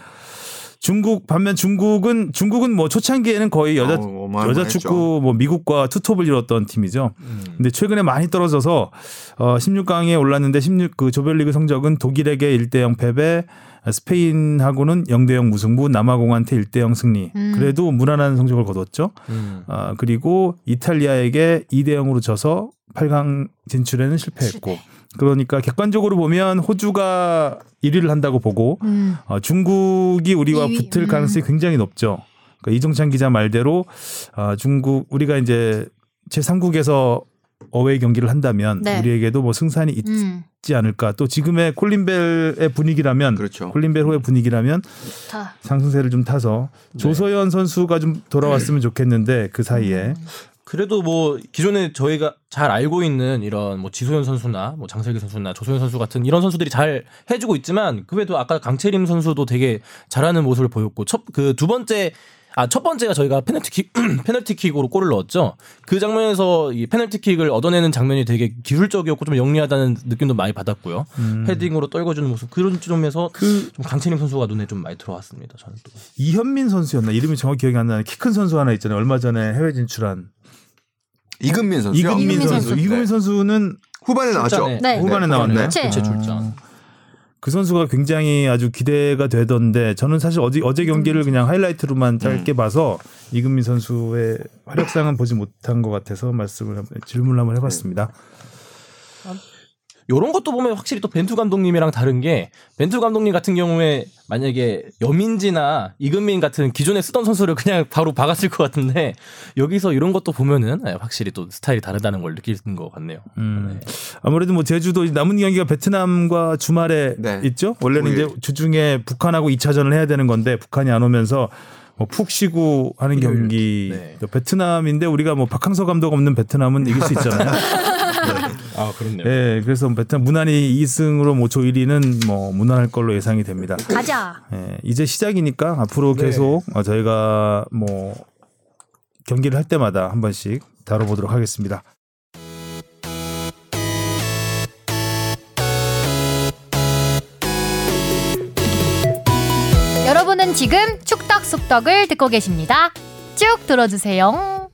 중국 반면 중국은 중국은 뭐 초창기에는 거의 여자 어마어마했죠. 여자 축구 뭐 미국과 투톱을 이뤘던 팀이죠. 근데 최근에 많이 떨어져서 어 16강에 올랐는데 16 그 조별리그 성적은 독일에게 1대 0 패배, 스페인하고는 0대 0 무승부, 남아공한테 1대 0 승리. 음. 그래도 무난한 성적을 거뒀죠. 음. 아, 그리고 이탈리아에게 2대 0으로 져서 8강 진출에는 실패했고. 그러니까 객관적으로 보면 호주가 1위를 한다고 보고 음. 어, 중국이 우리와 이위, 붙을 음. 가능성이 굉장히 높죠. 그러니까 이종찬 기자 말대로 아, 중국 우리가 이제 제 3국에서 어웨이 경기를 한다면 네. 우리에게도 뭐 승산이 있지 음. 않을까. 또 지금의 콜린벨의 분위기라면 그렇죠. 콜린벨 호의 분위기라면 다. 상승세를 좀 타서 조서연 선수가 좀 돌아왔으면 좋겠는데 그 사이에 그래도 뭐 기존에 저희가 잘 알고 있는 이런 뭐 지소연 선수나 뭐 장슬기 선수나 조소연 선수 같은 이런 선수들이 잘 해주고 있지만 그 외에도 아까 강채림 선수도 되게 잘하는 모습을 보였고 첫 그 두 번째 아 첫 번째가 저희가 페널티킥 페널티킥으로 골을 넣었죠. 그 장면에서 이 페널티킥을 얻어내는 장면이 되게 기술적이었고 좀 영리하다는 느낌도 많이 받았고요. 헤딩으로 떨궈주는 모습 그런 점에서 그 좀 강채림 선수가 눈에 좀 많이 들어왔습니다. 저는 또. 이현민 선수였나 이름이 정확히 기억이 안 나는 키 큰 선수 하나 있잖아요. 얼마 전에 해외 진출한 이근민 선수요. 이근민 이근민 선수. 선수. 이근민 선수는 후반에 나왔죠. 네. 후반에 나왔네. 네. 교체. 교체 출전. 그 선수가 굉장히 아주 기대가 되던데 저는 사실 어제 어제 경기를 그냥 하이라이트로만 짧게 봐서 이금민 선수의 활약상은 보지 못한 것 같아서 말씀을 질문을 한번 해봤습니다. 요런 것도 보면 확실히 또 벤투 감독님이랑 다른 게 벤투 감독님 같은 경우에 만약에 여민지나 이근민 같은 기존에 쓰던 선수를 그냥 바로 박았을 것 같은데 여기서 이런 것도 보면은 네, 확실히 또 스타일이 다르다는 걸 느끼는 것 같네요. 음. 아무래도 뭐 제주도 남은 경기가 베트남과 주말에 네. 있죠. 원래는 이제 오일. 주중에 북한하고 2차전을 해야 되는 건데 북한이 안 오면서 뭐푹 쉬고 하는 경기 네. 또 베트남인데 우리가 뭐 박항서 감독 없는 베트남은 이길 수 있잖아요. 아 그렇네요. 예, 그래서 베트남 무난히 2승으로 뭐 조 1위는 뭐 무난할 걸로 예상이 됩니다. 가자. 예, 이제 시작이니까 앞으로 계속 어, 저희가 뭐 경기를 할 때마다 한 번씩 다뤄보도록 하겠습니다. 여러분은 지금 축덕 속덕을 듣고 계십니다. 쭉 들어주세요.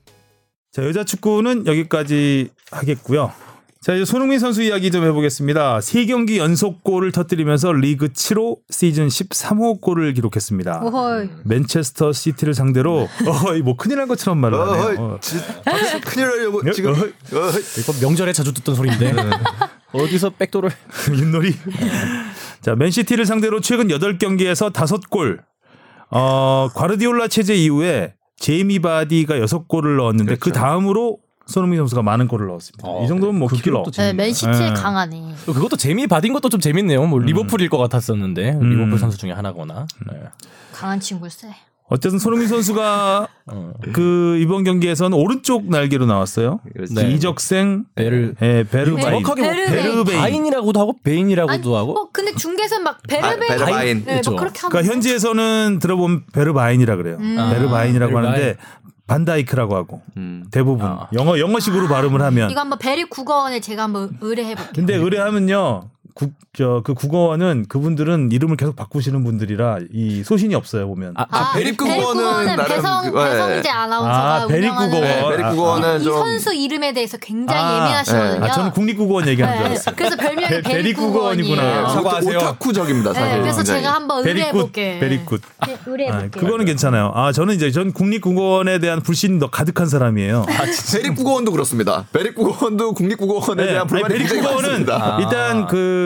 자, 여자 축구는 여기까지 하겠고요. 자, 이제 손흥민 선수 이야기 좀 해보겠습니다. 세 경기 연속골을 터뜨리면서 리그 7호 시즌 13호 골을 기록했습니다. 오헐. 맨체스터 시티를 상대로 어이 뭐 큰일 난 것처럼 말을 어허이, 하네요. 어. 지- 큰일 나려고 어, 지금. 어허이. 어허이. 이거 명절에 자주 듣던 소리인데 어디서 백도를 윷놀이. 자, 맨시티를 상대로 최근 8경기에서 5골. 어, 과르디올라 체제 이후에 제이미 바디가 6골을 넣었는데 그 그렇죠. 다음으로 손흥민 선수가 많은 골을 넣었습니다. 어, 이 정도면 뭐그 킬러. 기록도 네, 맨시티 네. 강하네. 그것도 제이미 바디 것도 좀 재밌네요. 뭐 리버풀일 것 같았었는데 음. 리버풀 선수 중에 하나거나. 네. 강한 친구일세. 어쨌든 손흥민 선수가 어. 그 이번 경기에서는 오른쪽 날개로 나왔어요. 네. 이적생 배를 예, 베르바인. 정확하게 뭐 베르베인. 베르베인. 바인이라고도 하고 베인이라고도 하고 어, 근데 중계선 막 아, 베르베. 베르바인. 네, 그렇죠. 뭐 그렇게. 그러니까 현지에서는 들어보면 베르 바인이라 그래요. 음. 베르 바인이라고 아, 베르바인. 하는데 반다이크라고 하고 음. 대부분 아. 영어 영어식으로 발음을 하면 이거 한번 베리 국어원에 제가 한번 의뢰해 볼게요. 근데 의뢰하면요. 국, 저, 그 국어원은 그분들은 이름을 계속 바꾸시는 분들이라 이 소신이 없어요, 보면. 아, 아, 베리 국어원은 나름 배성 그- 예. 배성재 아나운서가 아, 국어원. 네, 베리 아, 국어원은 이좀 선수 이름에 대해서 굉장히 아, 예민하시거든요. 아, 저는 국립국어원 얘기하는 줄 네, 알았어요. 그래서 별명이 베- 베리 베리국어원이구나. 국어원이에요. 아, 사과하세요. 오타쿠적입니다, 사실. 네, 그래서. 제가 한번 의뢰해 very good, 볼게요. very good. 의뢰해 아, 볼게요. 그거는 괜찮아요. 아, 저는 이제 전 국립국어원에 대한 불신도 가득한 사람이에요. 베리국어원도 그렇습니다. 베리국어원도 국립국어원에 대한 불만이 네. 굉장히 베리국어원은 많습니다. 일단 그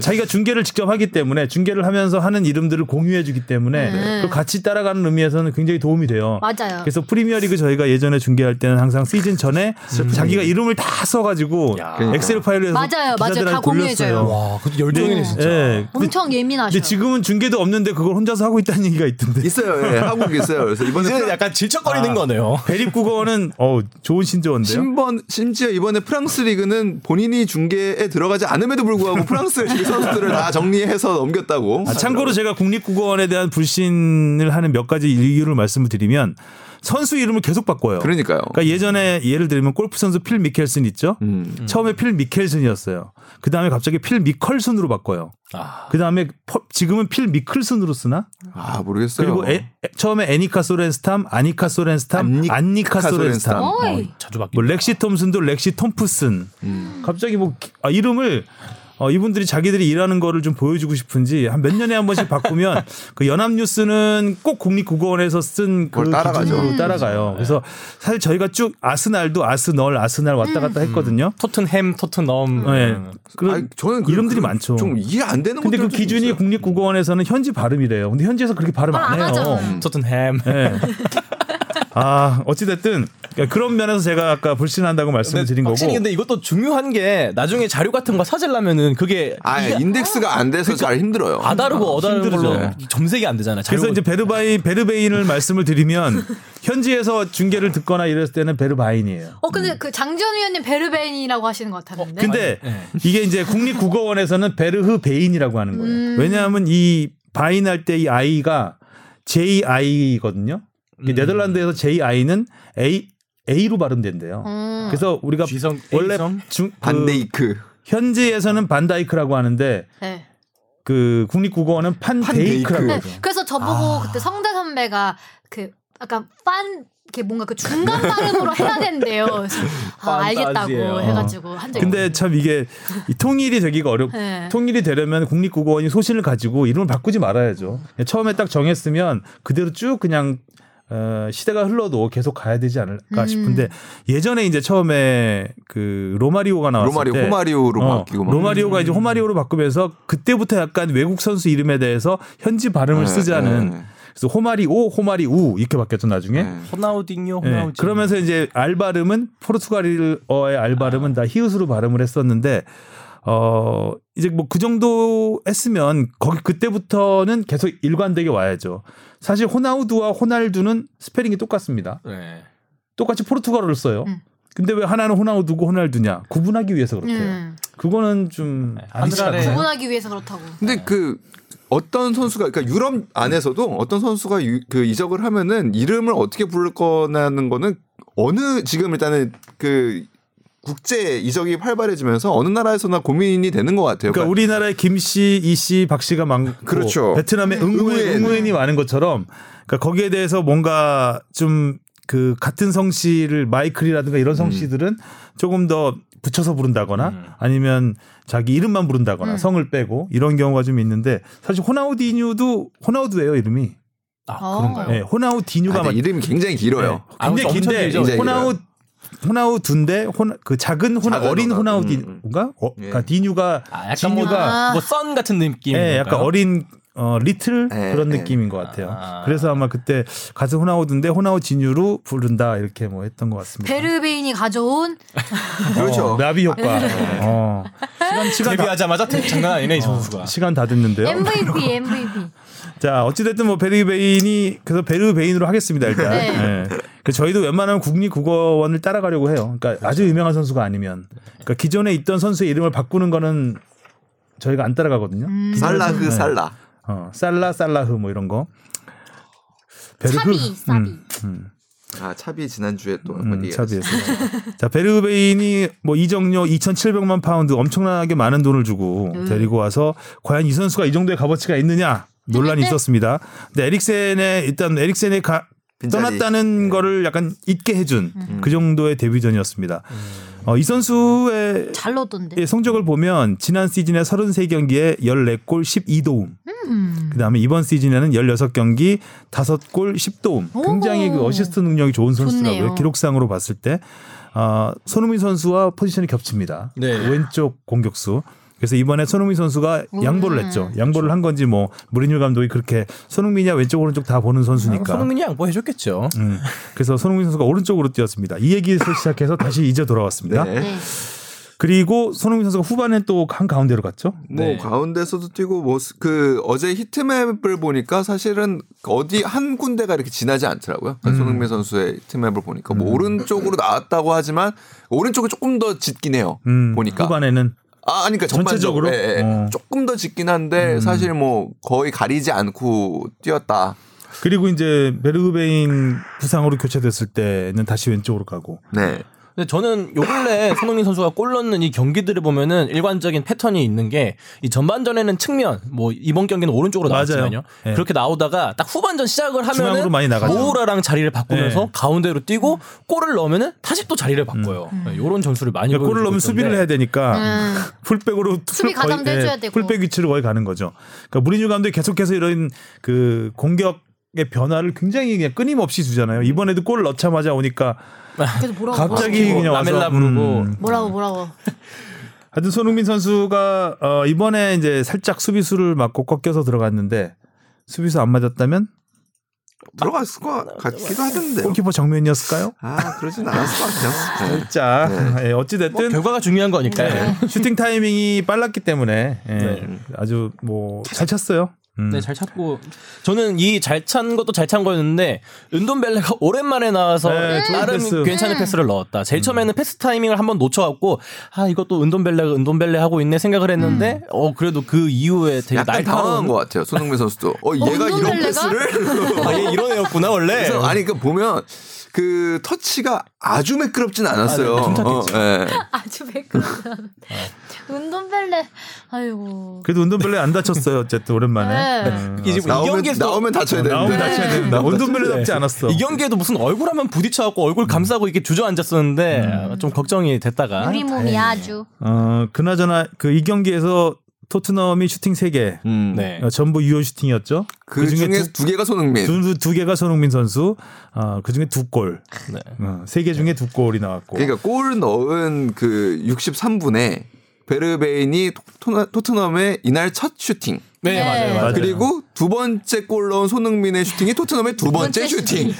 자기가 중계를 직접 하기 때문에 중계를 하면서 하는 이름들을 공유해 주기 때문에 네. 같이 따라가는 의미에서는 굉장히 도움이 돼요. 맞아요. 그래서 프리미어 리그 저희가 예전에 중계할 때는 항상 시즌 전에 자기가 이름을 다 써가지고 야. 엑셀 파일에서 맞아요, 맞아요. 기자들한테 다 공유해줘요. 와, 그것도 열정이네 진짜. 예. 근데, 엄청 예민하셔. 근데 지금은 중계도 없는데 그걸 혼자서 하고 있다는 얘기가 있던데. 있어요. 예, 하고 있어요. 그래서 이번에 프랑- 약간 질척거리는 거네요. 대립국어는 어 좋은 신조어인데요. 심번 심지어 이번에 프랑스 리그는 본인이 중계에 들어가지 않음에도 불구하고 프랑스 선수들을 다 정리해서 넘겼다고. 아, 참고로 제가 국립국어원에 대한 불신을 하는 몇 가지 이유를 말씀을 드리면 선수 이름을 계속 바꿔요. 그러니까요. 그러니까 예전에 예를 들면 골프 선수 필 미켈슨 있죠. 음. 처음에 필 미켈슨이었어요. 그 다음에 갑자기 필 미컬슨으로 바꿔요. 아. 그 다음에 지금은 필 미클슨으로 쓰나? 아 모르겠어요. 그리고 에- 에- 처음에 애니카 소렌스탐, 아니카 소렌스탐, 안니- 안니카 카 소렌스탐. 소렌스탐. 어이. 자주 바뀌. 뭐 렉시 톰슨도 렉시 톰프슨. 음. 갑자기 뭐 기- 아, 이름을 어, 이분들이 자기들이 일하는 거를 좀 보여주고 싶은지 한 몇 년에 한 번씩 바꾸면 그 연합뉴스는 꼭 국립국어원에서 쓴 그 따라가죠. 기준으로 음. 따라가요. 그래서 사실 저희가 쭉 아스날도 아스널, 아스날 왔다 갔다 했거든요. 토튼햄, 토트넘. 네. 음. 그런 아니, 저는 그- 이름들이 그 많죠. 좀 이해 안 되는 근데 그 기준이 있어요. 국립국어원에서는 현지 발음이래요. 근데 현지에서 그렇게 발음 아, 안안 해요. 토튼햄. 네. 아 어찌됐든 그러니까 그런 면에서 제가 아까 불신한다고 말씀을 드린 거고. 확실히 근데 이것도 중요한 게 나중에 자료 같은 거 찾으려면은 그게 아 인덱스가 안 돼서 잘 힘들어요. 아 다르고 어다른 힘들죠. 걸로 검색이 안 되잖아요. 그래서 이제 베르바인 베르베인을 말씀을 드리면 현지에서 중계를 듣거나 이랬을 때는 베르바인이에요. 어 근데 그 장지현 위원님 베르벤이라고 하시는 것 같았는데. 근데 네. 이게 이제 국립국어원에서는 베르흐 베인이라고 하는 거예요. 음. 왜냐하면 이 바인 할 때 이 아이가 JI거든요. 음. 네덜란드에서 JI는 A A로 발음된대요. 음. 그래서 우리가 쥐성 원래 A성? 중, 그 반데이크. 현지에서는 반다이크라고 하는데 네. 그 국립국어원은 판데이크라고 네. 하죠. 그래서 저보고 아. 그때 성대 선배가 그 약간 판 이렇게 뭔가 그 중간 발음으로 해야 된대요. 그래서 아, 알겠다고 판타지예요. 해가지고 한 적이. 근데 참 이게 이 통일이 되기가 어렵. 네. 통일이 되려면 국립국어원이 소신을 가지고 이름을 바꾸지 말아야죠. 처음에 딱 정했으면 그대로 쭉 그냥 어, 시대가 흘러도 계속 가야 되지 않을까 음. 싶은데 예전에 이제 처음에 그 로마리오가 나왔을 로마리오 때 호마리오로 어, 바뀌고 막. 로마리오가 이제 호마리오로 바꾸면서 그때부터 약간 외국 선수 이름에 대해서 현지 발음을 네, 쓰자는 네. 그래서 호마리오, 호마리우 이렇게 바뀌었죠 나중에. 네. 호나우딩요, 예, 호나우딩. 그러면서 이제 알 발음은 포르투갈어의 알 발음은 다 히읗으로 발음을 했었는데 어 이제 뭐 그 정도 했으면 거기 그때부터는 계속 일관되게 와야죠. 사실 호나우두와 호날두는 스펠링이 똑같습니다. 네. 똑같이 포르투갈어를 써요. 음. 근데 왜 하나는 호나우두고 호날두냐? 구분하기 위해서 그렇대요. 음. 그거는 좀 아니지 하늘 아래 않나요? 구분하기 위해서 그렇다고. 근데 그 어떤 선수가 그러니까 유럽 안에서도 어떤 선수가 유- 그 이적을 하면은 이름을 어떻게 부를 거냐는 거는 어느 지금 일단은 그 국제 이적이 활발해지면서 어느 나라에서나 고민이 되는 것 같아요. 그러니까 우리나라에 김씨, 이씨, 박씨가 많고 그렇죠. 베트남에 응우엔, 응우엔. 응우엔이 많은 것처럼 그러니까 거기에 대해서 뭔가 좀그 같은 성씨를 마이클이라든가 이런 성씨들은 조금 더 붙여서 부른다거나 음. 아니면 자기 이름만 부른다거나 음. 성을 빼고 이런 경우가 좀 있는데 사실 호나우디뉴도 호나우두예요 이름이. 아 어. 그런가요? 네, 호나우디뉴가 아, 맞 근데 이름이 굉장히 길어요. 아, 굉장히 긴데 호나우 호나우두인데 호나, 그 작은 호나 작은 어린 호나. 호나우디인가? 어, 예. 그러니까 디뉴가 아, 약간 뭐, 디뉴가 뭐썬 같은 느낌. 예, 약간 어린 어 리틀 예, 그런 예. 느낌인 것 같아요. 아. 그래서 아마 그때 가수 호나우드인데 호나우 진유로 부른다 이렇게 뭐 했던 것 같습니다. 베르베인이 가져온 그렇죠. 어, 나비 효과. 어. 시간 시간 다, 데뷔하자마자 장난 아니네 이 선수가. 시간 다 됐는데요. MVP MVP. 자 어찌됐든 뭐 베르베인이 그래서 베르베인으로 하겠습니다 일단. 네. 예. 그 저희도 웬만하면 국립국어원을 따라가려고 해요. 그러니까 아주 유명한 선수가 아니면. 그러니까 기존에 있던 선수의 이름을 바꾸는 거는 저희가 안 따라가거든요. 음. 살라흐 네. 살라. 어, 살라 살라흐 뭐 이런 거. 차비, 사비. 음, 음. 아 차비 지난주에 또 음, 한번 얘기했어요. 차비에서. 자, 베르베인이 뭐 이적료 2,700만 파운드 엄청나게 많은 돈을 주고 음. 데리고 와서 과연 이 선수가 이 정도의 값어치가 있느냐 논란이 재밌네. 있었습니다. 근데 에릭센의 일단 에릭센의 가, 빈자리. 떠났다는 네. 거를 약간 잊게 해준 음. 그 정도의 데뷔전이었습니다. 어, 이 선수의. 예, 성적을 보면 지난 시즌에 33경기에 14골 12도움. 음. 그다음에 이번 시즌에는 16경기 5골 10도움. 오. 굉장히 그 어시스트 능력이 좋은 선수라고요. 좋네요. 기록상으로 봤을 때. 아, 손흥민 선수와 포지션이 겹칩니다. 네. 왼쪽 공격수. 그래서 이번에 손흥민 선수가 음. 양보를 했죠. 양보를 한 건지 뭐 무리뉴 감독이 그렇게 손흥민이야 왼쪽 오른쪽 다 보는 선수니까. 손흥민이 양보해 줬겠죠. 음. 그래서 손흥민 선수가 오른쪽으로 뛰었습니다. 이 얘기에서 시작해서 다시 이제 돌아왔습니다. 네. 네. 그리고 손흥민 선수가 후반에 또 한 가운데로 갔죠. 뭐 네. 가운데서도 뛰고 뭐 그 어제 히트맵을 보니까 사실은 어디 한 군데가 이렇게 지나지 않더라고요. 그러니까 음. 손흥민 선수의 히트맵을 보니까 뭐 오른쪽으로 나왔다고 하지만 오른쪽이 조금 더 짙긴 해요. 음, 보니까 후반에는 아, 아니, 그러니까 전반적으로 전체적으로? 예, 예. 어. 조금 더 짙긴 한데 음. 사실 뭐 거의 가리지 않고 뛰었다. 그리고 이제 베르그베인 부상으로 교체됐을 때는 다시 왼쪽으로 가고. 네. 근데 저는 요 근래 손흥민 선수가 골 넣는 이 경기들을 보면은 일관적인 패턴이 있는 게 이 전반전에는 측면 뭐 이번 경기는 오른쪽으로. 나왔지만요. 네. 그렇게 나오다가 딱 후반전 시작을 하면은. 모우라랑 자리를 바꾸면서 네. 가운데로 뛰고 골을 넣으면은 다시 또 자리를 바꿔요. 네, 요런 전술을 많이 그러니까 골을 넣으면 수비를 해야. 되니까 음. 풀백으로 수비 가담도 해줘야 예, 되고. 풀백 위치로 거의 가는 거죠. 그러니까 무리뉴 감독이 계속해서 이런 그 공격 의 변화를 굉장히 그냥 끊임없이 주잖아요. 이번에도 골을 넣자마자 오니까 그래서 뭐라고 갑자기 뭐라고 그냥 와서 라멜라 부르고. 음. 뭐라고 뭐라고 하여튼 손흥민 선수가 어, 이번에 이제 살짝 수비수를 맞고 꺾여서 들어갔는데 수비수 안 맞았다면 들어갔을 것 같기도 하던데요. 골키퍼 정면이었을까요? 아 그러진 않았을 것 같아요. 네. 살짝 예, 어찌 뭐 됐든 결과가 중요한 거니까. 네. 슈팅 타이밍이 빨랐기 때문에 예, 네. 아주 뭐 잘 찼어요. 음. 네, 잘 찾고 저는 이 잘 찬 것도 잘 찬 거였는데 은돈벨레가 오랜만에 나와서 네, 나름 패스. 괜찮은 패스를 넣었다. 제일 처음에는 패스 타이밍을 한번 놓쳐갖고 아 이것도 은돈벨레가 은돈벨레 하고 있네 생각을 했는데 어 그래도 그 이후에 되게 약간 당황한 날카로운 것 같아요. 손흥민 선수도. 어 얘가 이런 운동벨레가? 패스를. 아 얘 이런 애였구나 원래. 그래서 아니 그 보면 그 터치가 아주 매끄럽진 않았어요. 아, 네. 어, 예. 아주 매끄러운 운동벨레 아이고 그래도 운동벨레 안 다쳤어요. 어쨌든 오랜만에. 네. 음, 이게 지금 이 나오면 경기에서 나오면 다쳐야 되는데. 나오면 다쳐야 된다. 운동벨레답지 않았어. 이 경기에도 무슨 얼굴 한번 부딪혀갖고 얼굴 감싸고 이렇게 주저앉았었는데 좀 걱정이 됐다가 우리 몸이 아주 어, 그나저나 그 이 경기에서 토트넘이 슈팅 3개. 음. 네. 어, 전부 유효 슈팅이었죠. 그 중에 두, 두 개가 손흥민. 두, 두 개가 손흥민 선수. 어, 그 중에 두 골. 네. 어, 세개 중에 두 골이 나왔고. 그러니까 골 넣은 그 63분에 베르베인이 토- 토트넘의 이날 첫 슈팅. 네, 네. 맞아요, 맞아요. 그리고 두 번째 골 넣은 손흥민의 슈팅이 토트넘의 두 번째 슈팅.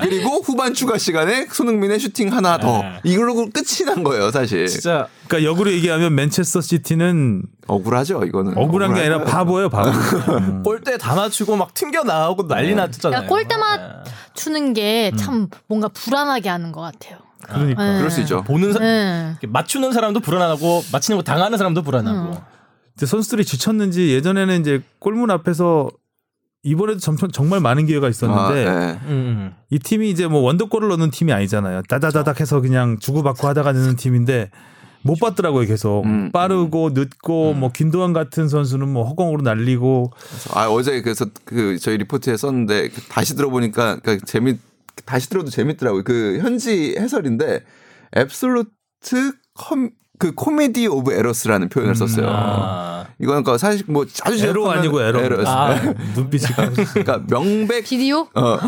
그리고 후반 추가 시간에 손흥민의 슈팅 하나 더. 네. 이걸로 끝이 난 거예요, 사실. 진짜 그러니까 역으로 얘기하면 맨체스터 시티는 억울하죠, 이거는. 억울한 게 아니라 바보예요, 바보. 음. 골대 다 맞추고 막 튕겨 나오고 난리 났잖아요. 야, 골대만 네. 추는 게 참 뭔가 불안하게 하는 것 같아요. 그러니까. 네. 그럴 수 있죠. 보는 사, 네. 이렇게 맞추는 사람도 불안하고 맞히는 거 당하는 사람도 불안하고. 근데 선수들이 지쳤는지 예전에는 이제 골문 앞에서 이번에도 점점 정말 많은 기회가 아, 있었는데 네. 음, 음. 이 팀이 이제 뭐 원더골을 넣는 팀이 아니잖아요. 따다다닥 해서 그냥 주고받고 하다가 넣는 팀인데 못 봤더라고요, 계속. 음. 빠르고 늦고 뭐 김도환 같은 선수는 뭐 허공으로 날리고 아 어제 그래서 그 저희 리포트에 썼는데 그 다시 들어보니까 그 재밌 다시 들어도 재밌더라고요. 그 현지 해설인데 absolute com 그 comedy of errors라는 표현을 썼어요. 아. 이건 그러니까 사실 뭐 아주 에러 지적하면 아니고 에러. 에러였어요. 아. 눈빛이 가- 그러니까 명백 비디오? 어,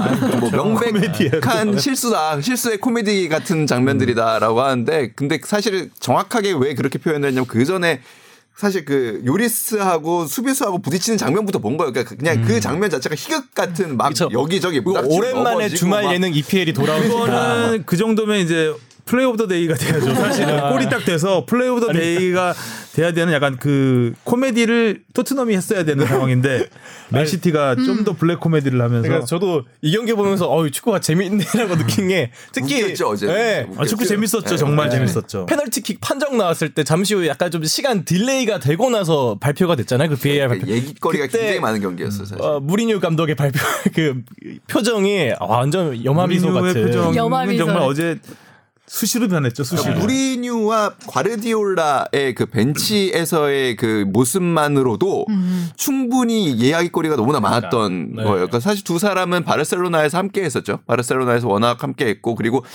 뭐 명백한 실수다. 실수의 코미디 같은 장면들이다라고 하는데 근데 사실 정확하게 왜 그렇게 표현을 했냐면 그 전에 사실 그 요리스하고 수비수하고 부딪히는 장면부터 본 거예요. 그러니까 그냥 그 장면 자체가 희극 같은 막 그쵸. 여기저기 오랜만에 주말 막 예능 EPL이 돌아오니까 이거는 그 정도면 이제 play of the day가 돼야죠. 사실은 골이 딱 돼서 play of the day가 돼야 되는 약간 그 코미디를 토트넘이 했어야 되는 상황인데 맨시티가 좀더 블랙 코미디를 하면서 그러니까 저도 이 경기 보면서 어이 축구가 재밌네라고 느낀 게 특히 웃겼죠, 어제. 네. 아, 축구 재밌었죠. 정말 네. 재밌었죠. 페널티킥 판정 나왔을 때 잠시 후에 약간 좀 시간 delay가 되고 나서 발표가 됐잖아요. 그 VAR 발표. 얘기거리가 그때 굉장히 많은 경기였어요. 사실. 어, 무리뉴 감독의 발표 그 표정이 완전 염화미소 같은. 여마미소. 정말 어제 수시로 변했죠. 수시로. 무리뉴와 과르디올라의 그 벤치에서의 그 모습만으로도 충분히 이야기거리가 너무나 많았던 네. 거예요. 그러니까 사실 두 사람은 바르셀로나에서 함께 했었죠. 바르셀로나에서 워낙 함께 했고 그리고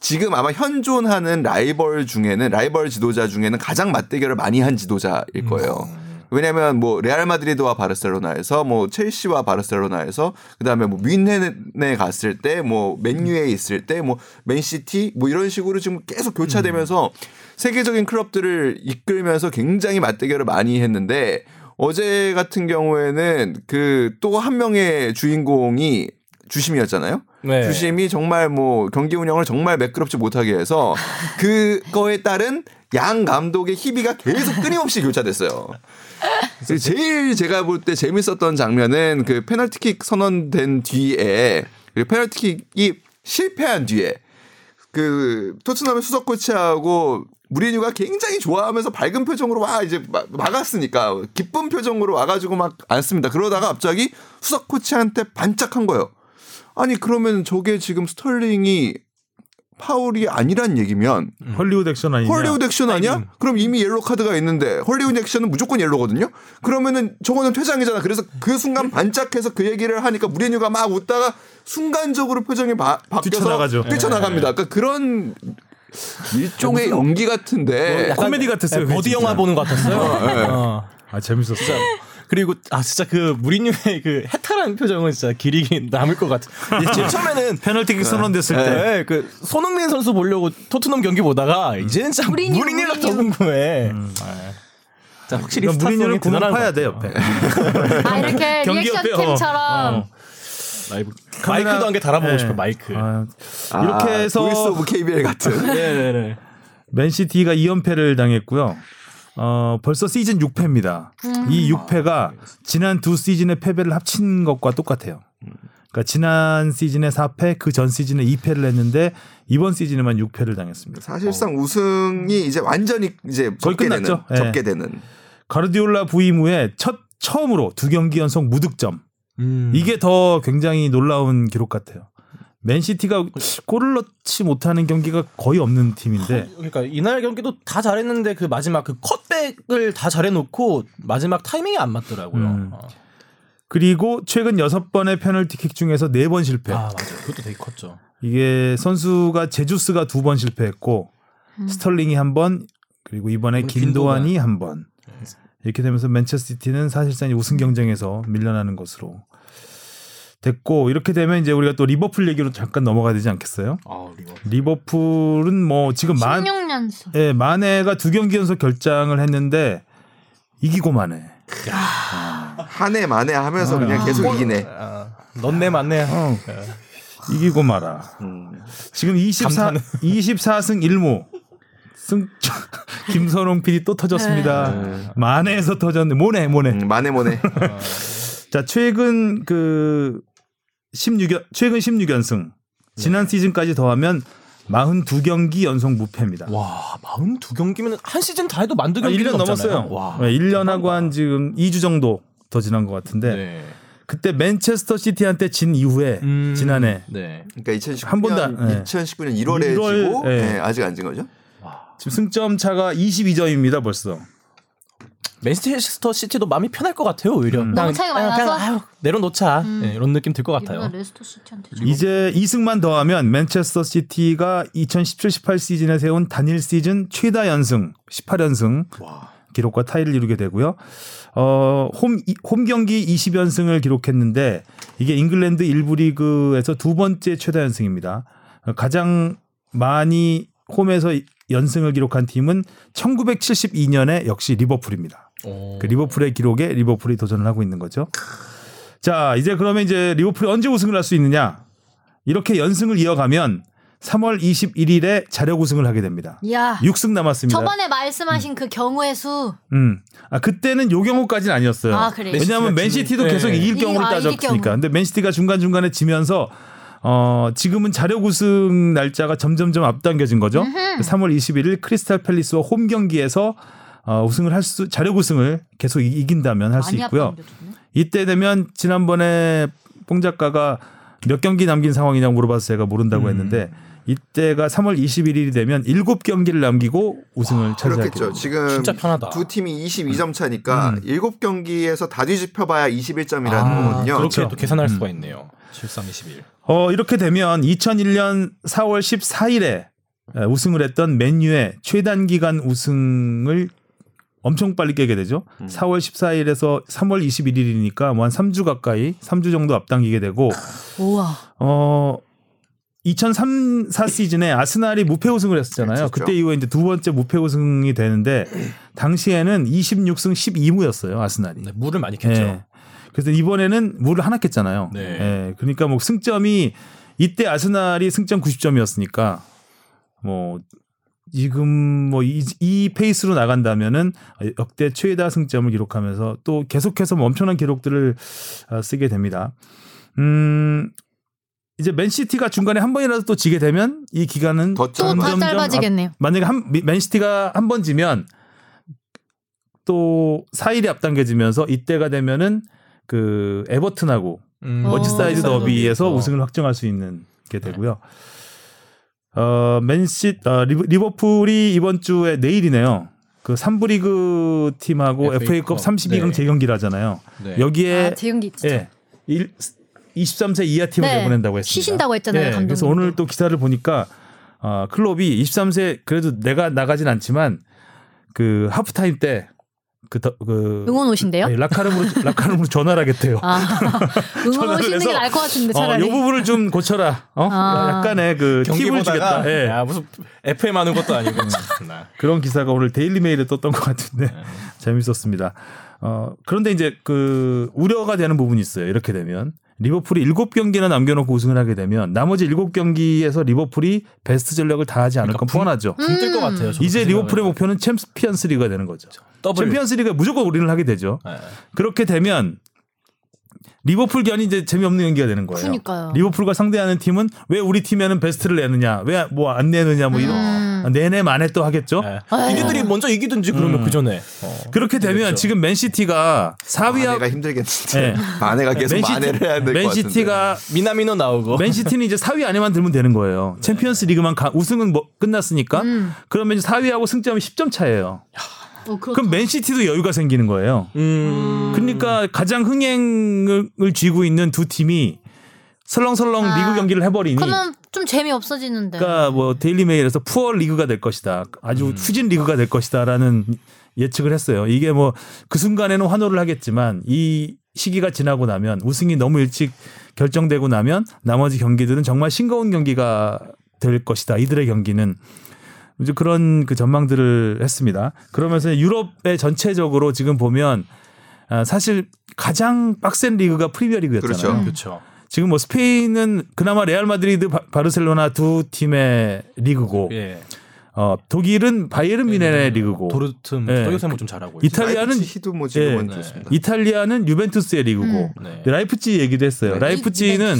지금 아마 현존하는 라이벌 중에는 라이벌 지도자 중에는 가장 맞대결을 많이 한 지도자일 거예요. 왜냐하면 뭐 레알 마드리드와 바르셀로나에서 뭐 첼시와 바르셀로나에서 그다음에 뭐 뮌헨에 갔을 때 뭐 맨유에 있을 때 뭐 맨시티 뭐 이런 식으로 지금 계속 교차되면서 세계적인 클럽들을 이끌면서 굉장히 맞대결을 많이 했는데 어제 같은 경우에는 그 또 한 명의 주인공이 주심이었잖아요. 네. 주심이 정말 뭐 경기 운영을 정말 매끄럽지 못하게 해서 그거에 따른 양 감독의 희비가 계속 끊임없이 교차됐어요. 제일 제가 볼 때 재밌었던 장면은 그 페널티킥 선언된 뒤에 그리고 페널티킥이 실패한 뒤에 그 토트넘의 수석 코치하고 무리뉴가 굉장히 좋아하면서 밝은 표정으로 와 이제 마- 막았으니까 기쁜 표정으로 와가지고 막 앉습니다. 그러다가 갑자기 수석 코치한테 반짝한 거예요. 아니 그러면 저게 지금 스털링이 파울이 아니란 얘기면 헐리우드 액션 아니냐? 헐리우드 액션 아니야? 그럼 이미 옐로 카드가 있는데 헐리우드 액션은 무조건 옐로거든요. 그러면은 저거는 퇴장이잖아. 그래서 그 순간 반짝해서 그 얘기를 하니까 무리뉴가 막 웃다가 순간적으로 표정이 바, 바뀌어서 뛰쳐나가죠. 뛰쳐나갑니다. 그러니까 그런 일종의 연기 같은데 약간 코미디 같았어요, 그게 버디 진짜. 영화 보는 것 같았어요. 어. 아 재밌었어. 그리고 아 진짜 그 무리뉴의 그 해탈한 표정은 진짜 길이 남을 것 같아. 제일 처음에는 페널티킥 선언됐을 때 네, 그 손흥민 선수 보려고 토트넘 경기 보다가 이제는 진짜 무리뉴, 무리뉴가 더 무리뉴. 궁금해. 자 확실히 무리뉴는 스타성이 구멍 대단한 파야 것 돼. 옆에. 아 이렇게 경기 리액션 옆에, 어, 캠처럼 어. 라이브 마이크도 한 개 달아보고 네. 싶어 마이크. 아, 아, 이렇게 해서 voice of KBL 같은 네네네. 맨시티가 2연패를 당했고요. 어, 벌써 시즌 6패입니다. 이 6패가 지난 두 시즌의 패배를 합친 것과 똑같아요. 그러니까 지난 시즌에 4패, 그 전 시즌에 2패를 했는데 이번 시즌에만 6패를 당했습니다. 사실상 우승이 이제 완전히 이제 거의 접게 끝났죠. 되는 예. 접게 되는 가르디올라 부임 후에 첫 처음으로 두 경기 연속 무득점. 음. 이게 더 굉장히 놀라운 기록 같아요. 맨시티가 골을 넣지 못하는 경기가 거의 없는 팀인데 그러니까 이날 경기도 다 잘했는데 그 마지막 그 컷백을 다 잘해놓고 마지막 타이밍이 안 맞더라고요. 음. 어. 그리고 최근 여섯 번의 페널티킥 중에서 네 번 실패. 아 맞아, 그것도 되게 컸죠. 이게 선수가 제주스가 두 번 실패했고 스털링이 한 번, 그리고 이번에 김도환이 한 번. 이렇게 되면서 맨체스티는 사실상 이 우승 경쟁에서 밀려나는 것으로 됐고 이렇게 되면 이제 우리가 또 리버풀 얘기로 잠깐 넘어가야 되지 않겠어요? 아 리버. 리버풀은 뭐 지금 만 16년수. 예, 마네가 두 경기 연속 결장을 했는데 이기고 마네. 한해 만에 하면서 그냥 계속 이기네. 아, 넌내 맞네. 어, 이기고 말아. 지금 24 감탄은. 24승 1무. 승 김선홍 PD 또 터졌습니다. 만회에서 터졌네. 모네 모네. 음, 만에 모네. 자, 최근 그 16연 최근 16연승. 지난 시즌까지 더하면 42경기 연속 무패입니다. 와, 42경기면 한 시즌 다 해도 만두 아, 경기 1년 넘었어요. 와. 네, 1년 하고 한 지금 2주 정도 더 지난 것 같은데 네. 그때 맨체스터 시티한테 진 이후에 음, 지난해 네. 그러니까 2019년 한 번도 안- 네. 2019년 1월에 1월, 지고 네. 네, 아직 안 진 거죠? 지금 승점 차가 22점입니다 벌써. 맨체스터 시티도 마음이 편할 것 같아요 오히려. 음. 너무 차이가 많이 나서? 아유, 내려놓자 네, 이런 느낌 들 것 같아요. 이제 2승만 더하면 맨체스터 시티가 2017-18 시즌에 세운 단일 시즌 최다 연승 18연승 기록과 타이를 이루게 되고요. 어, 홈, 경기 20연승을 기록했는데 이게 잉글랜드 1부 리그에서 두 번째 최다 연승입니다. 어, 가장 많이 홈에서 연승을 기록한 팀은 1972년에 역시 리버풀입니다. 오. 그 리버풀의 기록에 리버풀이 도전을 하고 있는 거죠. 자, 이제 그러면 이제 리버풀이 언제 우승을 할 수 있느냐? 이렇게 연승을 이어가면 3월 21일에 자력 우승을 하게 됩니다. 이야. 6승 남았습니다. 저번에 말씀하신 그 경우의 수. 음. 아, 그때는 요 경우까지는 아니었어요. 아, 그래요? 왜냐하면 맨시티도 네. 계속 이길 경우를 아, 따졌으니까. 경우. 근데 맨시티가 중간중간에 지면서 어, 지금은 자력 우승 날짜가 점점점 앞당겨진 거죠. 3월 21일 크리스탈 팰리스와 홈 경기에서 어, 우승을 할 수, 자력 우승을 계속 이- 이긴다면 할 수 있고요. 이때 되면 지난번에 뽕 작가가 몇 경기 남긴 상황이냐고 물어봐서 제가 모른다고 음. 했는데 이때가 3월 21일이 되면 7경기를 남기고 우승을 그렇겠죠. 됩니다. 지금 진짜 편하다. 두 팀이 22점 차니까 음. 7경기에서 다 뒤집혀 봐야 21점이라는 아, 거거든요. 그렇게 그렇죠. 또 계산할 음. 수가 있네요. 7, 3, 21. 어, 이렇게 되면 2001년 4월 14일에 우승을 했던 맨유의 최단 기간 우승을 엄청 빨리 깨게 되죠. 음. 4월 14일에서 3월 21일이니까 뭐 한 3주 가까이 3주 정도 앞당기게 되고 우와. 어 2003, 4 시즌에 아스날이 무패 우승을 했었잖아요. 그렇죠. 그때 이후에 이제 두 번째 무패 우승이 되는데 당시에는 26승 12무였어요. 아스날이. 네, 물을 많이 캤죠. 예. 그래서 이번에는 물을 하나 깼잖아요. 네. 예. 그러니까 뭐 승점이 이때 아스날이 승점 90점이었으니까 뭐 지금 뭐이 페이스로 나간다면은 역대 최다 승점을 기록하면서 또 계속해서 뭐 엄청난 기록들을 어, 쓰게 됩니다. 음 이제 맨시티가 중간에 한 번이라도 또 지게 되면 이 기간은 더또 점점 더 짧아지겠네요. 앞- 만약에 한 맨시티가 한 번 지면 또 4일이 앞당겨지면서 이때가 되면은 그 에버튼하고 음. 어. 머지사이드 더비에서 어. 우승을 확정할 수 있는 게 되고요. 어, 맨시 어, 리버- 리버풀이 이번 주에 내일이네요. 그 3부 리그 팀하고 FA FA컵 컵. 32강 네. 재경기를 하잖아요. 네. 여기에 아, 재경기 진짜. 예. 일, 23세 이하 팀을 네. 내보낸다고 했습니다. 쉬신다고 했잖아요, 예, 그래서. 오늘 또 기사를 보니까 어, 클롭이 23세 그래도 내가 나가진 않지만 그 하프타임 때 그, 그 응원 오신대요? 아니, 라커룸으로 라커룸으로 전화를 하겠대요. 아, 응원 전화를 오시는 게 해서, 나을 것 같은데 어, 차라리. 이 부분을 좀 고쳐라. 어? 아. 약간의 그 경기 팁을 주겠다. 예. 야 무슨 FM 하는 것도 아니고 참나. 그런 기사가 오늘 데일리 메일에 떴던 것 같은데 네. 재밌었습니다. 어, 그런데 이제 그 우려가 되는 부분이 있어요. 이렇게 되면 리버풀이 7경기나 남겨놓고 우승을 하게 되면 나머지 7경기에서 리버풀이 베스트 전력을 다하지 않을 건 그러니까 분- 뻔하죠. 붕뜰 것 음. 같아요. 이제 그 리버풀의. 목표는 챔피언스 리그가 되는 거죠. 더블. 챔피언스 리그에 무조건 올인을 하게 되죠. 네. 그렇게 되면 리버풀 경기 이제 재미없는 경기가 되는 거예요. 그러니까요. 리버풀과 상대하는 팀은 왜 우리 팀에는 베스트를 내느냐, 왜 뭐 안 내느냐, 뭐 이런 음. 내내 만에 또 하겠죠. 네. 이들이 먼저 이기든지 그러면 음. 그 전에. 어. 그렇게 되면 그렇죠. 지금 맨시티가 4위하고 만회가 힘들겠는데 네. 만회가 계속 만회를 해야 될것 같은데 맨시티가 미나미노 나오고. 맨시티는 이제 4위 안에만 들면 되는 거예요. 챔피언스 리그만 가, 우승은 뭐 끝났으니까 음. 그러면 이제 4위하고 승점이 10점 차예요. 어, 그렇- 그럼 맨시티도 여유가 생기는 거예요. 음. 그러니까 가장 흥행을 쥐고 있는 두 팀이 설렁설렁 아, 리그 경기를 해버리니 그러면 좀 재미 없어지는데. 그러니까 뭐 데일리 메일에서 poor 리그가 될 것이다. 아주 후진 리그가 될 것이다라는 예측을 했어요. 이게 뭐 그 순간에는 환호를 하겠지만 이 시기가 지나고 나면 우승이 너무 일찍 결정되고 나면 나머지 경기들은 정말 싱거운 경기가 될 것이다. 이들의 경기는 이제 그런 그 전망들을 했습니다. 그러면서 유럽의 전체적으로 지금 보면 아, 사실 가장 빡센 리그가 프리미어 리그였잖아요. 그렇죠. 그렇죠. 지금 뭐 스페인은 그나마 레알 마드리드 바, 바르셀로나 두 팀의 리그고 예. 어 독일은 바이에른 뮌헨의 리그고 도르트 예. 토요세모 좀 잘하고 있죠. 이탈리아는 히도 뭐 지금은 예. 좋습니다. 이탈리아는 유벤투스의 리그고 음. 네. 라이프치 얘기도 했어요. 네. 라이프치는.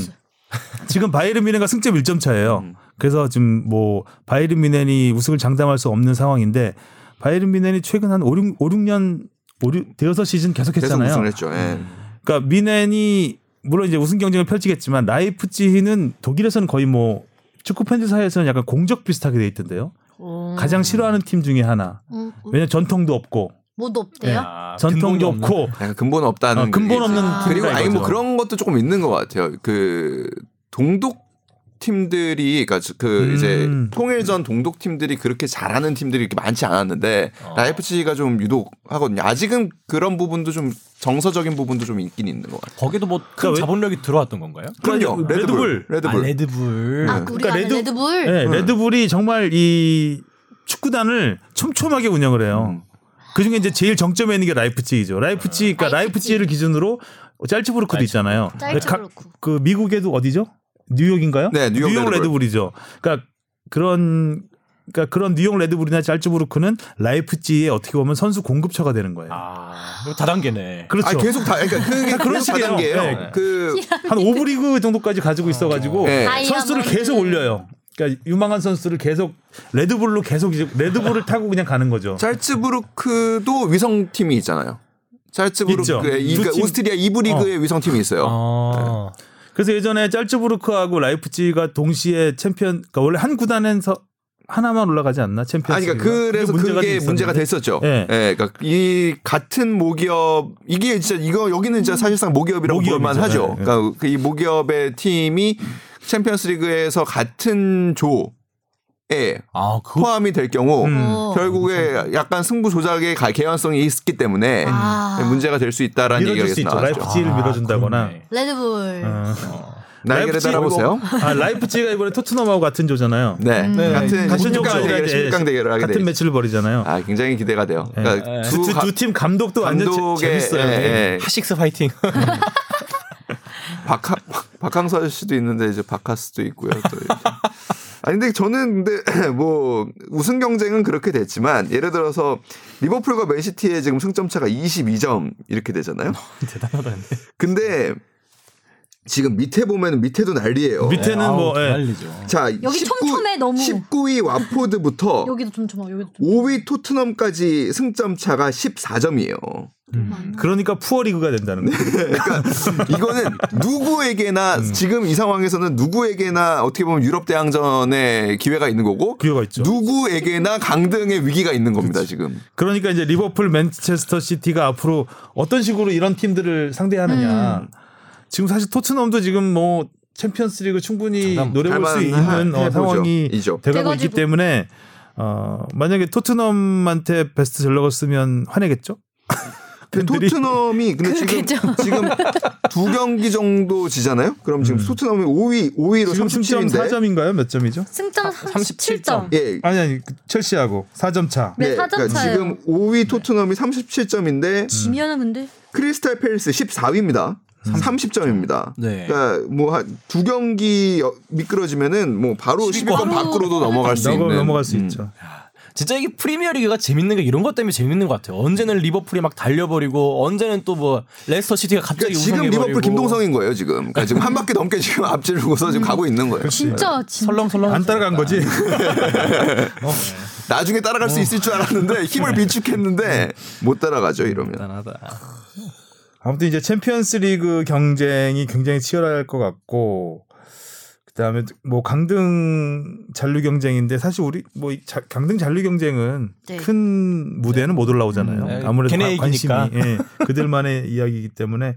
지금 바이에른 뮌헨과 승점 1점 차예요. 음. 그래서 지금 뭐 바이에른 뮌헨이 우승을 장담할 수 없는 상황인데 바이에른 뮌헨이 최근 한 5, 6, 5 6년 5, 6, 대여섯 시즌 계속 계속 했잖아요. 우승을 했죠. 예. 그러니까 미넨이 물론 이제 우승 경쟁을 펼치겠지만 라이프치히는 독일에서는 거의 뭐 축구 팬들 사이에서는 약간 공적 비슷하게 돼 있던데요. 어. 가장 싫어하는 팀 중에 하나. 음, 음, 왜냐 면 전통도 없고 뭐도 없대요? 아, 전통도. 없고 약간 근본 없다는 어, 근본. 없는 아. 그리고 아니 뭐. 그런 것도 조금 있는 것 같아요. 그 동독 팀들이 그러니까 그 음. 이제 통일전 동독 팀들이 그렇게 잘하는 팀들이 이렇게 많지 않았는데 어. 라이프치히가 좀 유독 하거든요. 아직은 그런 부분도 좀 정서적인 부분도 좀 있긴 있는 것 같아요. 거기도 뭐큰 그러니까 왜- 자본력이 들어왔던 건가요? 그럼요. 레드불. 레드불. 레드불. 아, 레드불. 아, 그러니까 레드- 레드불. 네, 음. 레드불이 정말 이 축구단을 촘촘하게 운영을 해요. 음. 그 중에 이제 제일 정점에 있는 게 라이프치히죠. 라이프치, 그러니까 라이프치히. 라이프치히를 기준으로 짤츠부르크도 있잖아요. 짤츠부르크. 가- 그 미국에도 어디죠? 뉴욕인가요? 네, 뉴욕 레드불. 레드불이죠. 그러니까 그런 그러니까 그런 뉴욕 레드불이나 짤츠부르크는 라이프치히의 어떻게 보면 선수 공급처가 되는 거예요. 아, 다단계네. 그렇죠. 아 계속 다 그러니까 그게 그런 식이에요. 네. 그한 5부 리그 정도까지 가지고 있어가지고 네. 선수를. 계속 올려요. 그러니까 유망한 선수를 계속 레드불로 계속 이제 레드불을 타고 그냥 가는 거죠. 짤츠부르크도 위성 팀이 있잖아요. 짤츠부르크의 그러니까 팀. 오스트리아 2부 리그의 위성 팀이 있어요. 아. 그래서 예전에 짤츠부르크하고 라이프치히가 동시에 챔피언, 그러니까 원래 한 구단에서 하나만 올라가지 않나 챔피언스. 아니 그러니까 그래서 그게 문제가, 됐었죠. 예. 예. 그러니까 이 같은 모기업 이게 진짜 이거 여기는 진짜 사실상 모기업이라고. 볼만 하죠. 예, 예. 그러니까 그이 모기업의 팀이 챔피언스리그에서 같은 조 에 아, 그 포함이 될 경우 음. 어. 결국에 약간 승부 조작의 가- 개연성이 있기 때문에 아. 문제가 될 수 있다라는 얘기가 있죠. 나왔죠. 라이프치히를 밀어준다거나. 그러네. 레드불. 어. 어. 날개를 라이프치히 달아보세요. 아 라이프치히가 이번에 토트넘하고 같은 조잖아요. 네. 음. 네. 같은 같은 16강 조가 대결, 이제 16강 대결을 하게 같은. 매치를 벌이잖아요. 아, 굉장히 기대가 돼요. 그러니까 예. 두 가- 두팀 감독도 완전 재- 감독의 재밌어요. 예, 예. 하식스 파이팅. 박하, 박항서 아저씨도 있는데 이제 박하스도 있고요. 또 이제. 아니 근데 저는 근데 뭐 우승 경쟁은 그렇게 됐지만 예를 들어서 리버풀과 맨시티의 지금 승점 차가 22점 이렇게 되잖아요. 대단하다 근데. 근데 지금 밑에 보면 밑에도 난리예요. 밑에는 아우, 뭐, 예. 난리죠. 자, 여기 촘촘해, 너무. 19위 와포드부터 여기도 좀 좀, 여기도 좀. 5위 토트넘까지 승점 차가 14점이에요. 음. 그러니까 푸어리그가 된다는 거예요. 그러니까 이거는 누구에게나 음. 지금 이 상황에서는 누구에게나 어떻게 보면 유럽 대항전의 기회가 있는 거고 기회가 있죠. 누구에게나 강등의 위기가 있는 겁니다 지금. 그러니까 이제 리버풀, 맨체스터 시티가 앞으로 어떤 식으로 이런 팀들을 상대하느냐. 지금 사실 토트넘도 지금 뭐 챔피언스리그 충분히 노려볼 수 있는 어. 상황이 이죠. 돼가고 있기. 때문에 어, 만약에 토트넘한테 베스트 전력을 쓰면 화내겠죠? 근데 팬들이. 토트넘이 근데 지금 그렇겠죠. 지금 두 경기 정도 지잖아요. 그럼 지금 토트넘이 5위 5위로 지금 승점 37인데 4점인가요? 몇 점이죠? 승점 37 37점. 예. 아니 아니 그 첼시하고 4점 차. 네, 사점 그러니까 차예요. 지금 5위 토트넘이 37점인데 지면은 근데 크리스탈 팰리스 14위입니다. 30 점입니다. 네. 그러니까 뭐두 경기 어- 미끄러지면은 뭐 바로 10위권 바로 밖으로도 넘어갈 수 넘어, 있는 넘어갈 수 음. 있죠. 진짜 이게 프리미어리그가 재밌는 게 이런 것 때문에 재밌는 것 같아요. 언제는 리버풀이 막 달려버리고 언제는 또 뭐 레스터 시티가 갑자기 그러니까 지금 리버풀 김동성인 거예요 지금. 그러니까 지금 한 바퀴 넘게 지금 앞지르고서 지금 가고 있는 거예요. 진짜 진짜 설렁설렁 안 따라간 거지. 나중에 따라갈 수 있을 줄 알았는데 힘을 비축했는데 못 따라가죠 이러면. 대단하다. 아무튼 이제 챔피언스 리그 경쟁이 굉장히 치열할 것 같고 그다음에 뭐 강등 잔류 경쟁인데 사실 우리 뭐이 자- 강등 잔류 경쟁은 네. 큰 무대는 못 올라오잖아요. 음, 네. 아무래도 걔네 관- 관심이. 예, 그들만의 이야기이기 때문에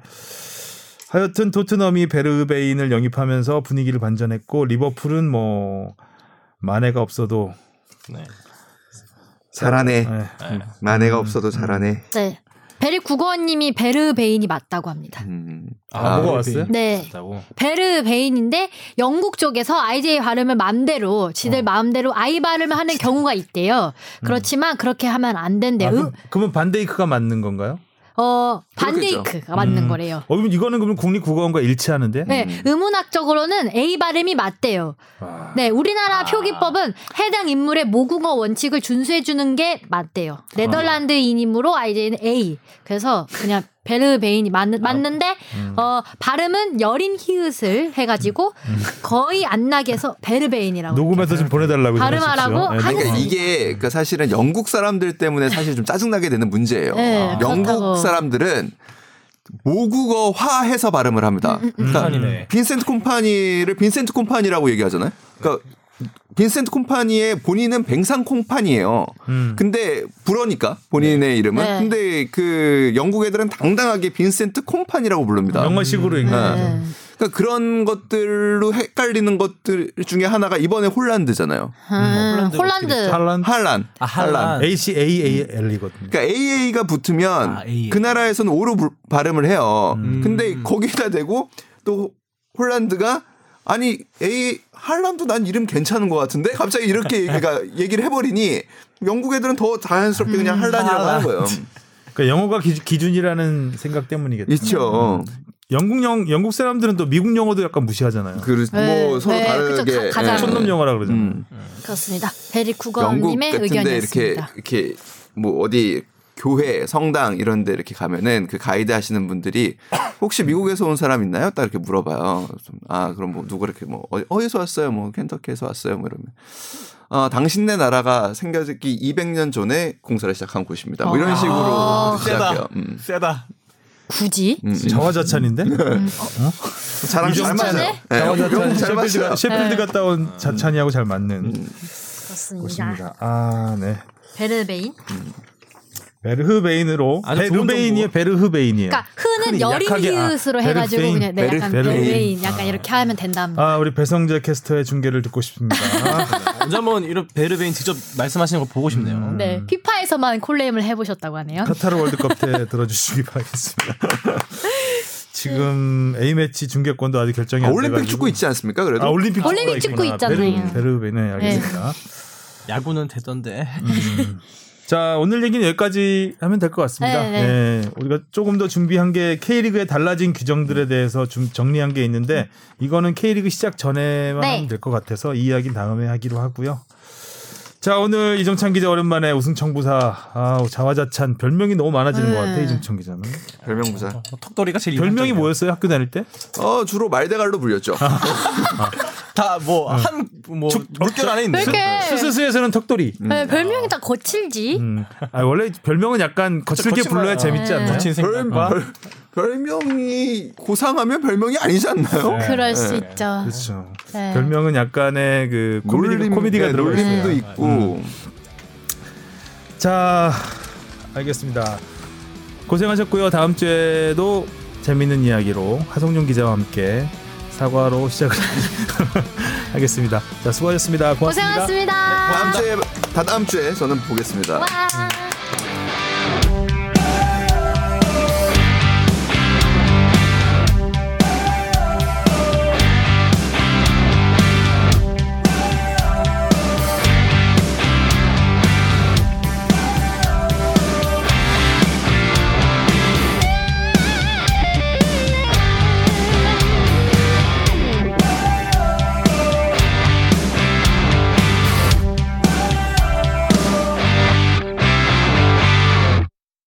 하여튼 토트넘이 베르베인을 영입하면서 분위기를 반전했고 리버풀은 뭐 마네가 없어도 네. 잘하네. 예, 만회가 없어도 잘하네. 네. 베리 국어원님이 베르 베인이 맞다고 합니다. 음. 아, 뭐가 왔어요? 네. 다고 베르 베인인데 영국 쪽에서 IJ 발음을 마음대로 지들 어. 마음대로 I 발음을 하는 경우가 있대요. 그렇지만 그렇게 하면 안 된대요. 아, 음, 그럼, 그러면 반데이크가 맞는 건가요? 어. 반데이크가 맞는 음. 거래요. 어, 그럼 이거는 그러면 국립국어원과 일치하는데? 네, 의문학적으로는 A 발음이 맞대요. 아. 네, 우리나라 표기법은 해당 인물의 모국어 원칙을 준수해 주는 게 맞대요. 네덜란드인이므로 IJ는 A. 그래서 그냥 베르베인이 맞, 맞는데 어 발음은 여린 히읗을 해가지고 거의 안 나게 해서 베르베인이라고. 녹음해서 좀 보내달라고 발음하라고. 네, 하는 그러니까 네. 이게 그 사실은 영국 사람들 때문에 사실 좀 짜증나게 되는 문제예요. 네, 영국 그렇다고. 사람들은 모국어화해서 발음을 합니다. 음, 그러니까 컴파니네. 빈센트 콤파니를 빈센트 콤파니라고 얘기하잖아요. 그러니까 빈센트 콤파니의 본인은 뱅상 콤파니예요. 음. 근데 불어니까 본인의 이름은. 네. 근데 그 영국 애들은 당당하게 빈센트 콤파니라고 부릅니다. 영어식으로 읽는 네. 거죠. 네. 그러니까 그런 것들로 헷갈리는 것들 중에 하나가 이번에 홀란드잖아요. 음, 홀란드. 할란 할란. 아, 할란. A C A A L이거든요. 그러니까 AA가 붙으면 아, AA. 그 나라에서는 O로 부- 발음을 해요. 음. 근데 거기다 대고 또 홀란드가 아니 A 할란도 난 이름 괜찮은 것 같은데 갑자기 이렇게 얘기가 얘기를 해버리니 영국 애들은 더 자연스럽게 그냥 할란이라고 하는 거예요. 그러니까 영어가 기, 준 이라는 생각 때문이겠죠. 있죠. 영국 영 영국 사람들은 또 미국 영어도 약간 무시하잖아요. 그 네, 뭐 서로 네, 다르게 그쵸. 가- 가장- 촌놈 영어라 그러잖아요. 음. 그렇습니다. 베리 국어님의 같은데 이렇게 의견이었습니다. 이렇게 뭐 어디 교회, 성당 이런 데 이렇게 가면은 그 가이드 하시는 분들이 혹시 미국에서 온 사람 있나요? 딱 이렇게 물어봐요. 좀, 아, 그럼 뭐 누구 이렇게 뭐 어디- 어디서 왔어요? 뭐 켄터키에서 왔어요? 뭐 이러면 어, 당신네 나라가 생겨지기 200년 전에 공사를 시작한 곳입니다. 뭐 이런 식으로 아, 시작해요. 음. 세다. 굳이? 음. 자화자찬인데? 자랑 잘 맞아요. 이정찬의 네, 자화자찬 잘 맞아요. 셰필드 갔다 온 자찬이하고 잘 맞는 그렇습니다. 곳입니다. 아, 네. 베르베인. 베르흐베인으로 베르베인이에요. 베르흐베인이에요. 그러니까 흔히 여린 약하게, 아, 히읗으로 해가지고 베르페인, 그냥 네, 약간 베르- 베르페인. 베르베인 약간 이렇게 하면 된답니다. 아, 우리 배성재 캐스터의 중계를 듣고 싶습니다. 언제 한번 이런 베르베인 직접 말씀하시는 거 보고 싶네요. 네, 피파에서만 call name을 해보셨다고 하네요. 카타르 월드컵 때 들어주시기 바라겠습니다. 지금 A 매치 중계권도 아직 결정이 아, 안 올림픽 돼가지고. 축구 있지 않습니까? 그래도 아, 올림픽, 올림픽 축구. 있잖아요. 베르, 베르베네 알겠습니다. 야구는 되던데. 자 오늘 얘기는 여기까지 하면 될 것 같습니다. 네, 네, 네. 우리가 조금 더 준비한 게 K리그의 달라진 규정들에 대해서 좀 정리한 게 있는데 이거는 K리그 시작 전에만 네. 하면 될 것 같아서 이 이야기는 다음에 하기로 하고요. 자 오늘 이정찬 기자 오랜만에 우승 청부사 아 자화자찬 별명이 너무 많아지는 네. 것 같아 이정찬 기자는 별명 부자. 어, 턱걸이가 제일 별명이. 뭐였어요 학교 다닐 때? 어 주로 말대갈로 불렸죠. 다뭐한 뭐 물결 안에 있네. 왜 이렇게 스스스에서는 턱돌이. 네, 별명이 다 거칠지. 음. 아, 원래 별명은 약간 거칠게 불러야 말- 재밌지 네. 않나요? 거친 별, 별, 별명이 고상하면 별명이 아니지 않나요? 그럴 수 네. 있죠. 그렇죠. 네. 별명은 약간의 그 코미디, 놀림, 코미디가 네, 들어가 놀림도 있어요. 있고 자, 알겠습니다. 고생하셨고요. 다음 주에도 재밌는 이야기로 하성룡 기자와 함께 사과로 시작을 하겠습니다. 자, 수고하셨습니다. 고맙습니다. 고생하셨습니다. 다음 주에 다 다음 주에 저는 보겠습니다. 와.